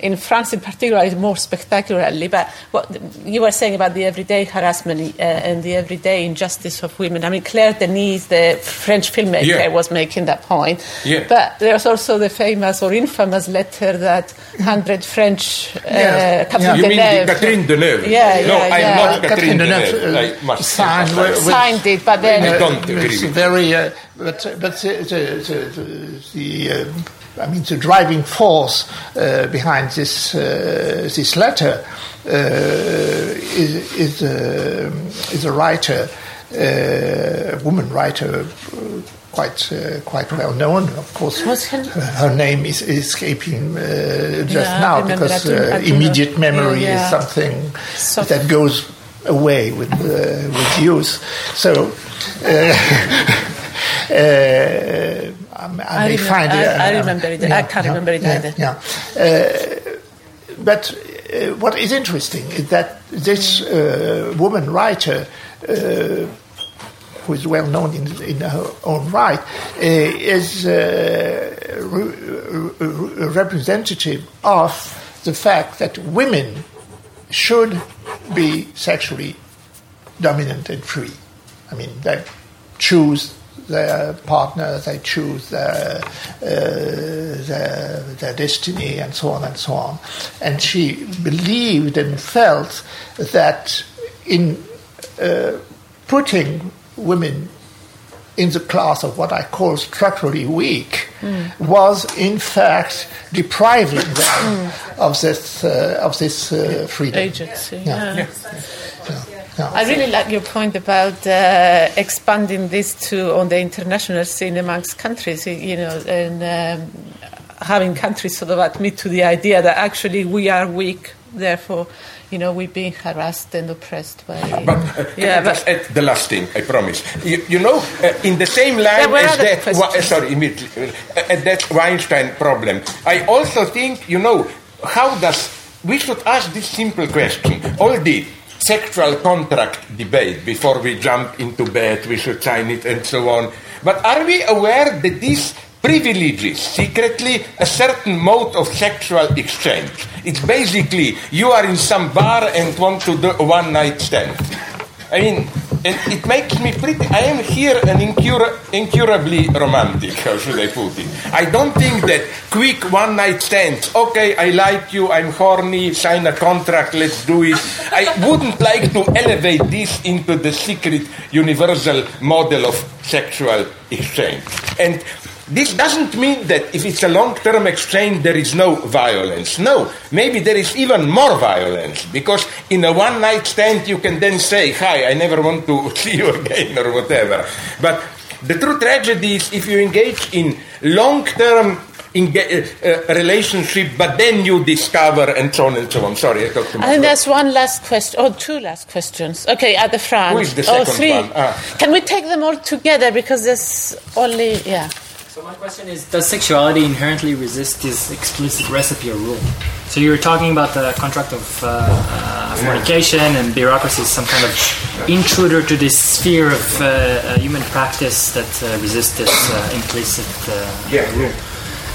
in France in particular, more spectacularly. But what you were saying about the everyday harassment uh, and the everyday injustice of women, I mean, Claire Denis, the French filmmaker, Yeah. was making that point. Yeah. But there's also the famous or infamous letter that 100 French uh, Yes. Catherine You mean Deneuve- the Catherine Deneuve? Yeah, no, yeah, I'm yeah. not Catherine, Catherine Deneuve, Deneuve. uh, I must signed emphasize. with- with- signed it, but then I don't agree It's very, uh, but but the the, the, the uh, I mean the driving force uh, behind this uh, this letter uh, is is, uh, is a writer, uh, a woman writer. uh, Quite, uh, quite well known, of course. Her- name is escaping uh, just Yeah, now because uh, immediate memory Yeah, yeah. is something So- that goes away with uh, with use. So. Uh, I, I find it. I- I uh, remember it. I can't remember it yeah, either. Yeah. Uh, but uh, what is interesting is that this uh, woman writer uh, who is well known in, in her own right, uh, is uh, re- re- representative of the fact that women should be sexually dominant and free. I mean, they choose their partner, they choose their, uh, their, their destiny, and so on and so on. And she believed and felt that in uh, putting women in the class of what I call structurally weak was in fact depriving them of this uh, of this uh, freedom. Agency. Yeah. yeah. Yeah. Yeah. I really like your point about uh, expanding this to on the international scene amongst countries. You know, and um, having countries sort of admit to the idea that actually we are weak, therefore, you know, we're being harassed and oppressed by. But uh, Yeah, I just but- add the last thing, I promise. You, you know, uh, in the same line There as that, wa- uh, sorry, immediately, uh, uh, that Weinstein problem, I also think, you know, how does, we should ask this simple question. All the sexual contract debate before we jump into bed, we should sign it and so on. But are we aware that this privileges secretly a certain mode of sexual exchange? It's basically you are in some bar and want to do a one night stand. I mean, and it makes me pretty. I am here an incura, incurably romantic, how should I put it? I don't think that quick one night stands, okay, I like you, I'm horny, sign a contract, let's do it. I wouldn't like to elevate this into the secret universal model of sexual exchange. And this doesn't mean that if it's a long term exchange, there is no violence. No, maybe there is even more violence because in a one night stand, you can then say, Hi, I never want to see you again, or whatever. But the true tragedy is if you engage in long term enga- uh, uh, relationship, but then you discover, and so on and so on. Sorry, I talked too much. Think there's one last question, or two last questions. Okay, at the front. Who is the oh, second three. one? Ah. Can we take them all together because there's only yeah. So my question is, does sexuality inherently resist this explicit recipe or rule? So you were talking about the contract of uh, uh, fornication and bureaucracy is some kind of intruder to this sphere of uh, uh, human practice that uh, resists this uh, implicit uh, Yeah. rule.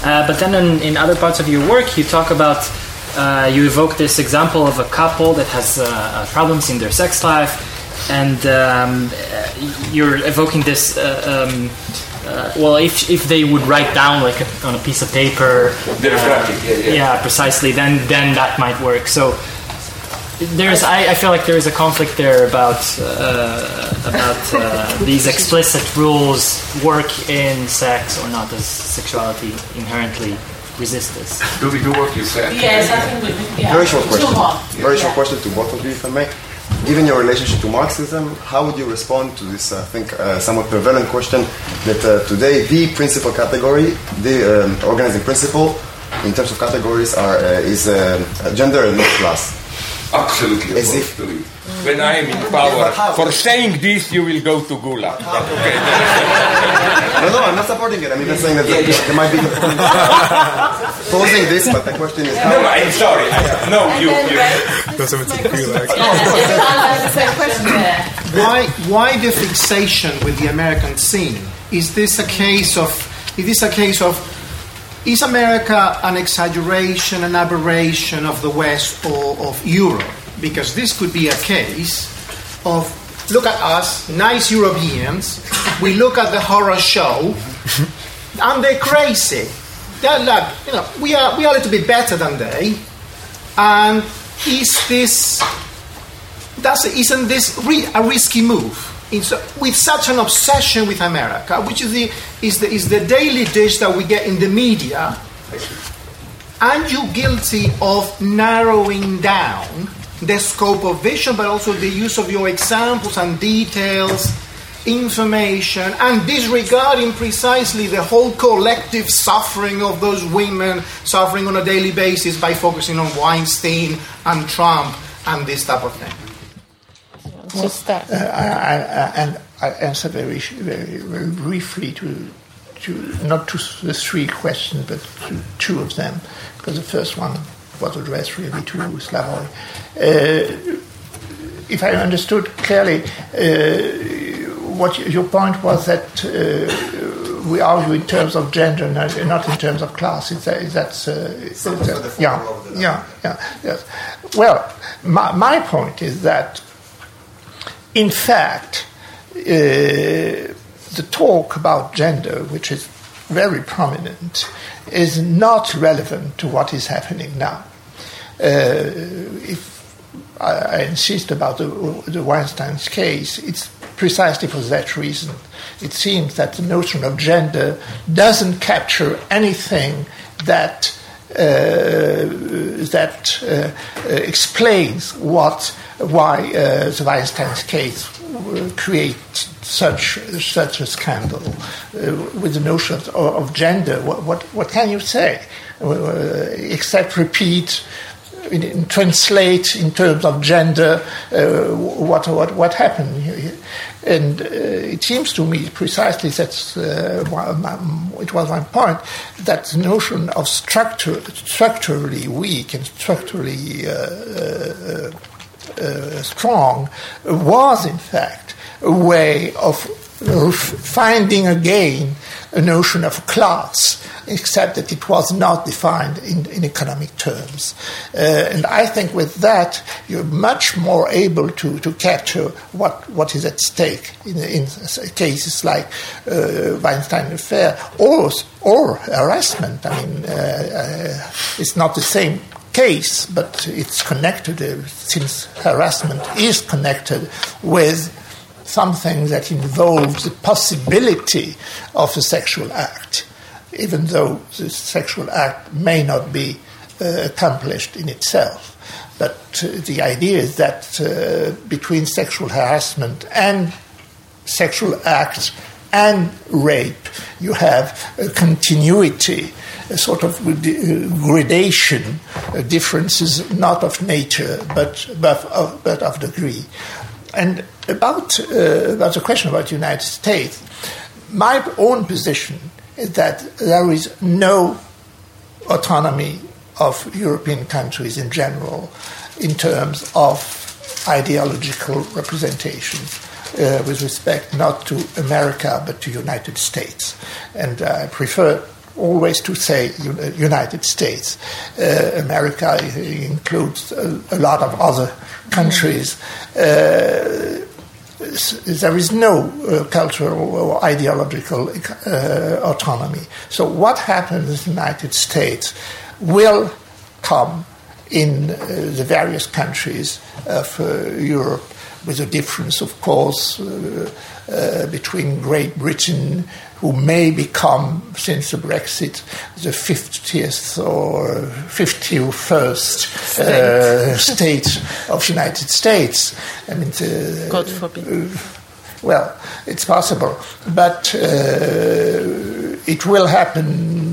Uh, but then in, in other parts of your work, you talk about, uh, you evoke this example of a couple that has problems in their sex life, and um, you're evoking this. Uh, um, uh, well, if, if they would write down like on a piece of paper, Bureaucratic, yeah, yeah. precisely, then then that might work. So there's, I, I feel like there is a conflict there about uh, about uh, these explicit rules work in sex or not. Does sexuality inherently resist this? Do we do what you said? Yes, I think we. Yeah. Very short question. Very short question to both of you, if I may. Given your relationship to Marxism, how would you respond to this, I think, uh, somewhat prevalent question that uh, today the principal category, the um, organizing principle, in terms of categories, are uh, is uh, gender and not class? Absolutely As if- to it. When I am in power, for saying this, you will go to Gulag. But okay, No, no, I'm not supporting it. I'm even saying that there, there might be posing this, but the question is how. no, I'm sorry. I, no, you, you. Doesn't it feel like the same question. why why the fixation with the American scene? Is this a case of is this a case of is America an exaggeration, an aberration of the West or of Europe? Because this could be a case of look at us, nice Europeans, we look at the horror show and they're crazy. They're like, you know, we are we are a little bit better than they. And is this that's, isn't this ri- a risky move? It's, with such an obsession with America, which is the, is, the, is the daily dish that we get in the media, aren't you guilty of narrowing down the scope of vision, but also the use of your examples and details, information, and disregarding precisely the whole collective suffering of those women suffering on a daily basis by focusing on Weinstein and Trump and this type of thing? To start. Uh, I, I, I- and I answer very, very, very briefly to, to not to the three questions, but to two of them, because the first one was addressed really to Slavoj. Uh, if I understood clearly, uh, what your point was that uh, we argue in terms of gender, not, not in terms of class. Is that, is that, uh, is that yeah, yeah, yeah, yes. Well, my, my point is that, in fact, uh, the talk about gender, which is very prominent, is not relevant to what is happening now. Uh, if I, I, insist about the, the Weinstein's case, it's precisely for that reason. It seems that the notion of gender doesn't capture anything that that uh, uh, explains what why uh, the Weinstein's case creates such such a scandal with the notion of, of gender. What, what, what can you say except repeat? Translate in terms of gender uh, what, what, what happened. And uh, it seems to me precisely that's uh, it was my point that the notion of structure, structurally weak and structurally strong was in fact a way of finding again a notion of class, except that it was not defined in, in economic terms. Uh, and I think with that, you're much more able to, to capture what, what is at stake in, in cases like uh, Weinstein affair or, or harassment. I mean, uh, uh it's not the same case, but it's connected uh, since harassment is connected with something that involves the possibility of a sexual act, even though the sexual act may not be uh, accomplished in itself. But uh, the idea is that uh, between sexual harassment and sexual acts and rape, you have a continuity, a sort of gradation, differences not of nature but, but, of, but of degree. And about, uh, about the question about the United States, my own position is that there is no autonomy of European countries in general in terms of ideological representation. Uh, with respect not to America but to United States, and I prefer always to say United States. Uh, America includes a, a, lot of other countries. Uh, there is no uh, cultural or ideological uh, autonomy. So, what happens in the United States will come in uh, the various countries of uh, Europe, with a difference, of course, between Great Britain who may become, since the Brexit, the 50th or 51st uh, state of the United States. I mean, uh, God forbid. Uh, well, it's possible, but uh, it will happen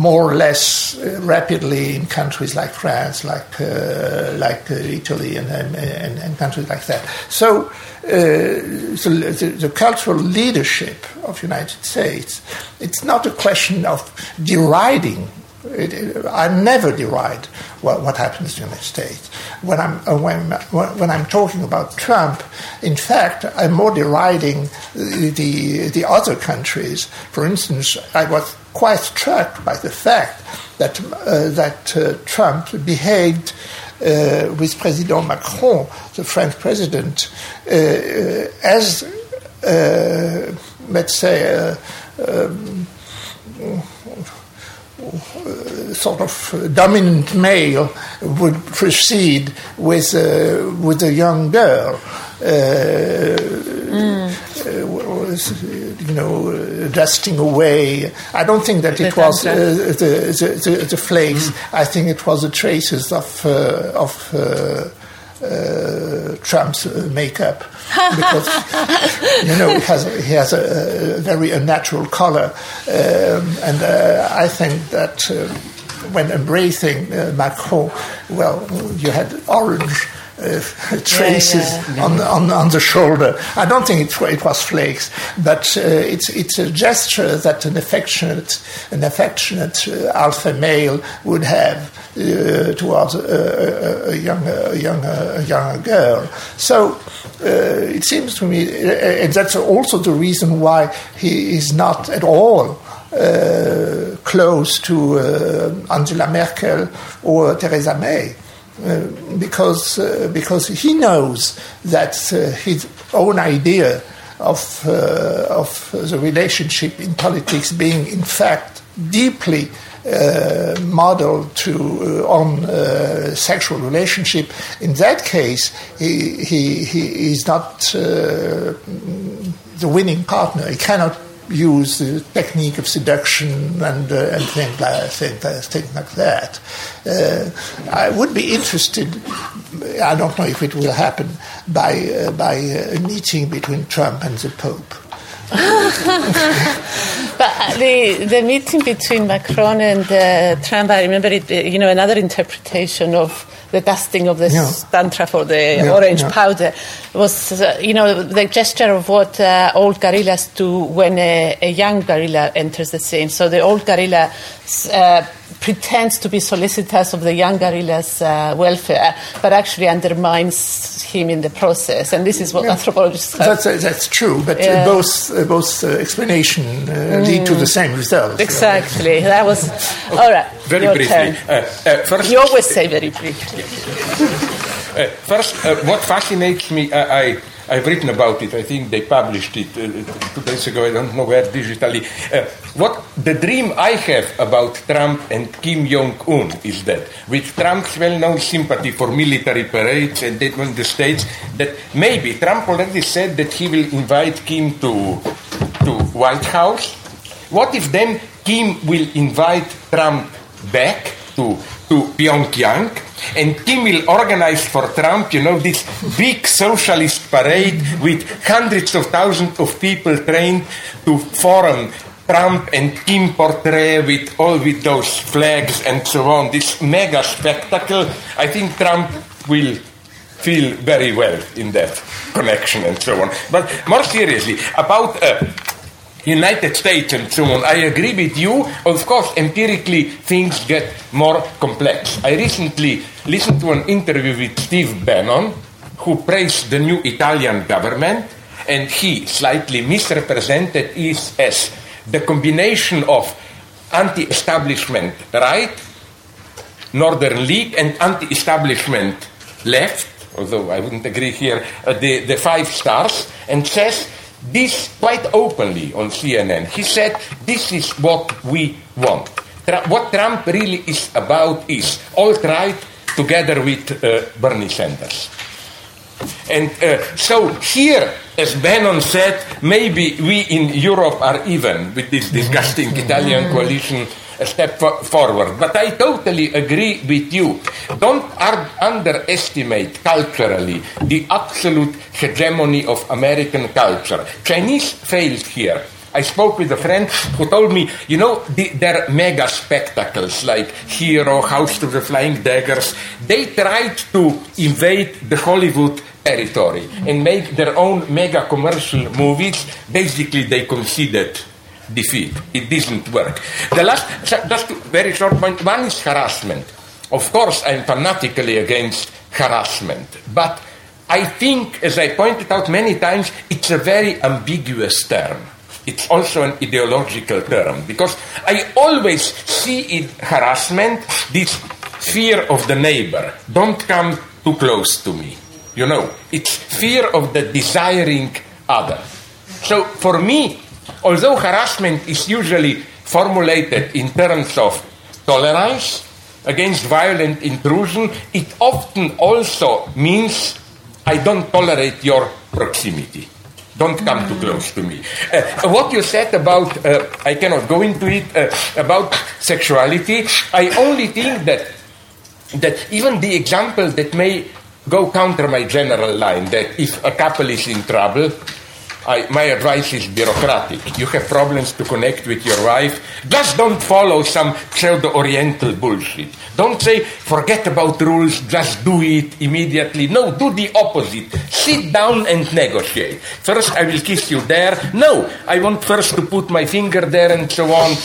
more or less uh, rapidly in countries like France, like uh, like uh, Italy, and, and, and, countries like that. So, uh, the, the, the, cultural leadership of United States, it's not a question of deriding. It, it, I never deride what, what, happens in the United States. When I'm uh, when, when I'm talking about Trump, in fact, I'm more deriding the, the, the other countries. For instance, I was quite struck by the fact that, uh, that uh, Trump behaved uh, with President Macron, the French president, uh, uh, as, let's say, um, sort of dominant male would proceed with with a young girl. Mm you know, dusting away. I don't think that it was uh, the, the, the, flakes. Mm. I think it was the traces of uh, of. Uh, uh Trump's uh, makeup because you know he has he has a, a very unnatural color, um, and uh, I think that when embracing Macron, well, you had orange uh, traces yeah, yeah. On, the, on, on, the shoulder. I don't think it, it was flakes, but uh, it's it's a gesture that an affectionate an affectionate uh, alpha male would have uh, towards a, a, a, younger, a, younger, a younger girl. So uh, it seems to me, and that's also the reason why he is not at all uh, close to uh, Angela Merkel or Theresa May. Uh, because uh, because he knows that uh, his own idea of of the relationship in politics being in fact deeply uh, modeled to uh, on uh, sexual relationship. In that case, he he, he is not the winning partner. He cannot use the technique of seduction and, uh, and things, like, things, like that. Uh, I would be interested, I don't know if it will happen, by, uh, by a meeting between Trump and the Pope. but the the meeting between Macron and uh, Trump, I remember it. You know, another interpretation of the dusting of the yeah. stantra for the yeah, orange yeah. powder was, uh, you know, the gesture of what uh, old gorillas do when a, a, young gorilla enters the scene. So the old gorilla uh, pretends to be solicitous of the young gorilla's uh, welfare, but actually undermines him in the process. And this is what anthropologists have. That's, uh, that's true, but uh, both, both explanation mm. lead to the same result. Exactly. That was. All right. Very your briefly. first, you always say very briefly. Uh, first, uh, what fascinates me, uh, I, I've written about it. I think they published it uh, two days ago. I don't know where digitally. Uh, what the dream I have about Trump and Kim Jong Un is that, with Trump's well-known sympathy for military parades and that on the states, that maybe Trump already said that he will invite Kim to to White House. What if then Kim will invite Trump back to to Pyongyang? And Kim will organize for Trump, you know, this big socialist parade with hundreds of thousands of people trained to form Trump and Kim portrait with all with those flags and so on. This mega spectacle. I think Trump will feel very well in that connection and so on. But more seriously, about uh, United States and so on. I agree with you. Of course, empirically, things get more complex. I recently listened to an interview with Steve Bannon, who praised the new Italian government, and he slightly misrepresented it as the combination of anti establishment right, Northern League, and anti establishment left, although I wouldn't agree here, uh, the, the five stars, and says this quite openly on CNN. He said, This is what we want. what Trump really is about is alt right together with uh, Bernie Sanders. And uh, so here, as Bannon said, maybe we in Europe are even with this disgusting Italian coalition a step forward. But I totally agree with you. Don't underestimate culturally the absolute hegemony of American culture. Chinese failed here. I spoke with a friend who told me, you know, the, their mega spectacles like Hero, House of the Flying Daggers, they tried to invade the Hollywood territory and make their own mega commercial movies. Basically, they conceded defeat. It didn't work. The last, just very short point. One is harassment. Of course, I'm fanatically against harassment, but I think, as I pointed out many times, it's a very ambiguous term. It's also an ideological term because I always see in harassment this fear of the neighbor. Don't come too close to me. You know, it's fear of the desiring other. So for me, Although harassment is usually formulated in terms of tolerance against violent intrusion, it often also means I don't tolerate your proximity. Don't come too close to me. Uh, what you said about, uh, I cannot go into it, uh, about sexuality, I only think that, that even the example that may go counter my general line, that if a couple is in trouble, I, my advice is bureaucratic. You have problems to connect with your wife. Just don't follow some pseudo Oriental bullshit. Don't say, forget about rules, just do it immediately. No, do the opposite. Sit down and negotiate. First, I will kiss you there. No, I want first to put my finger there and so on.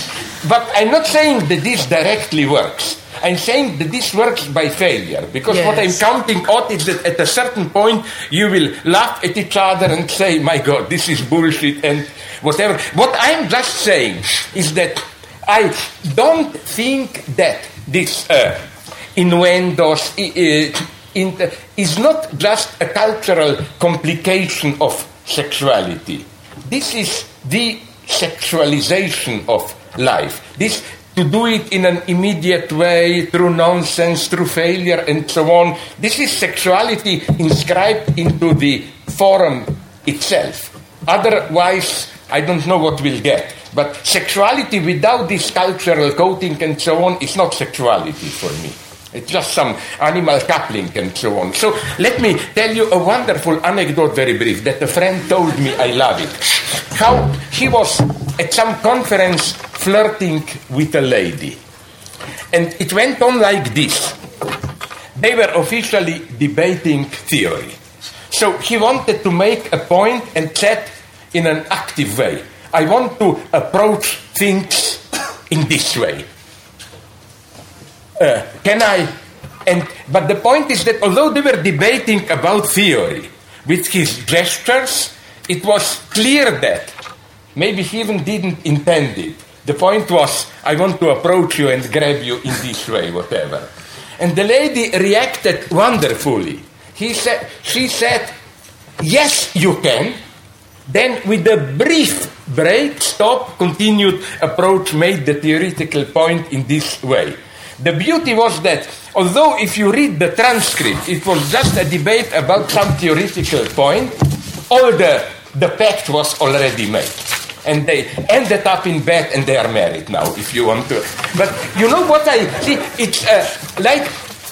But I'm not saying that this directly works. I'm saying that this works by failure because what I'm counting on is that at a certain point you will laugh at each other and say, "My God, this is bullshit," and whatever. What I'm just saying is that I don't think that this uh, innuendos uh, in is not just a cultural complication of sexuality. This is the sexualization of life. This to do it in an immediate way through nonsense, through failure, and so on. This is sexuality inscribed into the forum itself. Otherwise, I don't know what we'll get. But sexuality without this cultural coating and so on is not sexuality for me. It's just some animal coupling and so on. So let me tell you a wonderful anecdote, very brief, that a friend told me. I love it. How he was at some conference flirting with a lady. And it went on like this. They were officially debating theory. So he wanted to make a point and said in an active way, I want to approach things in this way. Uh, can I? And but the point is that although they were debating about theory, with his gestures, it was clear that maybe he even didn't intend it. The point was, I want to approach you and grab you in this way, whatever. And the lady reacted wonderfully. He said, she said, Yes, you can. Then, with a brief break, stop, continued approach, made the theoretical point in this way. The beauty was that, although if you read the transcript, it was just a debate about some theoretical point, all the, the pact was already made. And they ended up in bed and they are married now, if you want to. But you know what I see? It's uh, like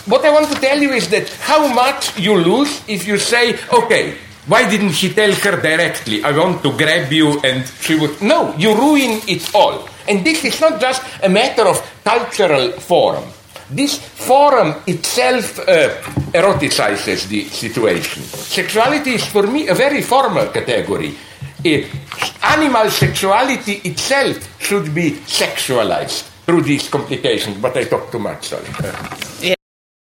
what I want to tell you is that how much you lose if you say, okay, why didn't he tell her directly, I want to grab you and she would. No, you ruin it all. And this is not just a matter of cultural form. This forum itself uh, eroticizes the situation. Sexuality is for me a very formal category. Animal sexuality itself should be sexualized through these complications, but I talk too much, sorry. Yeah.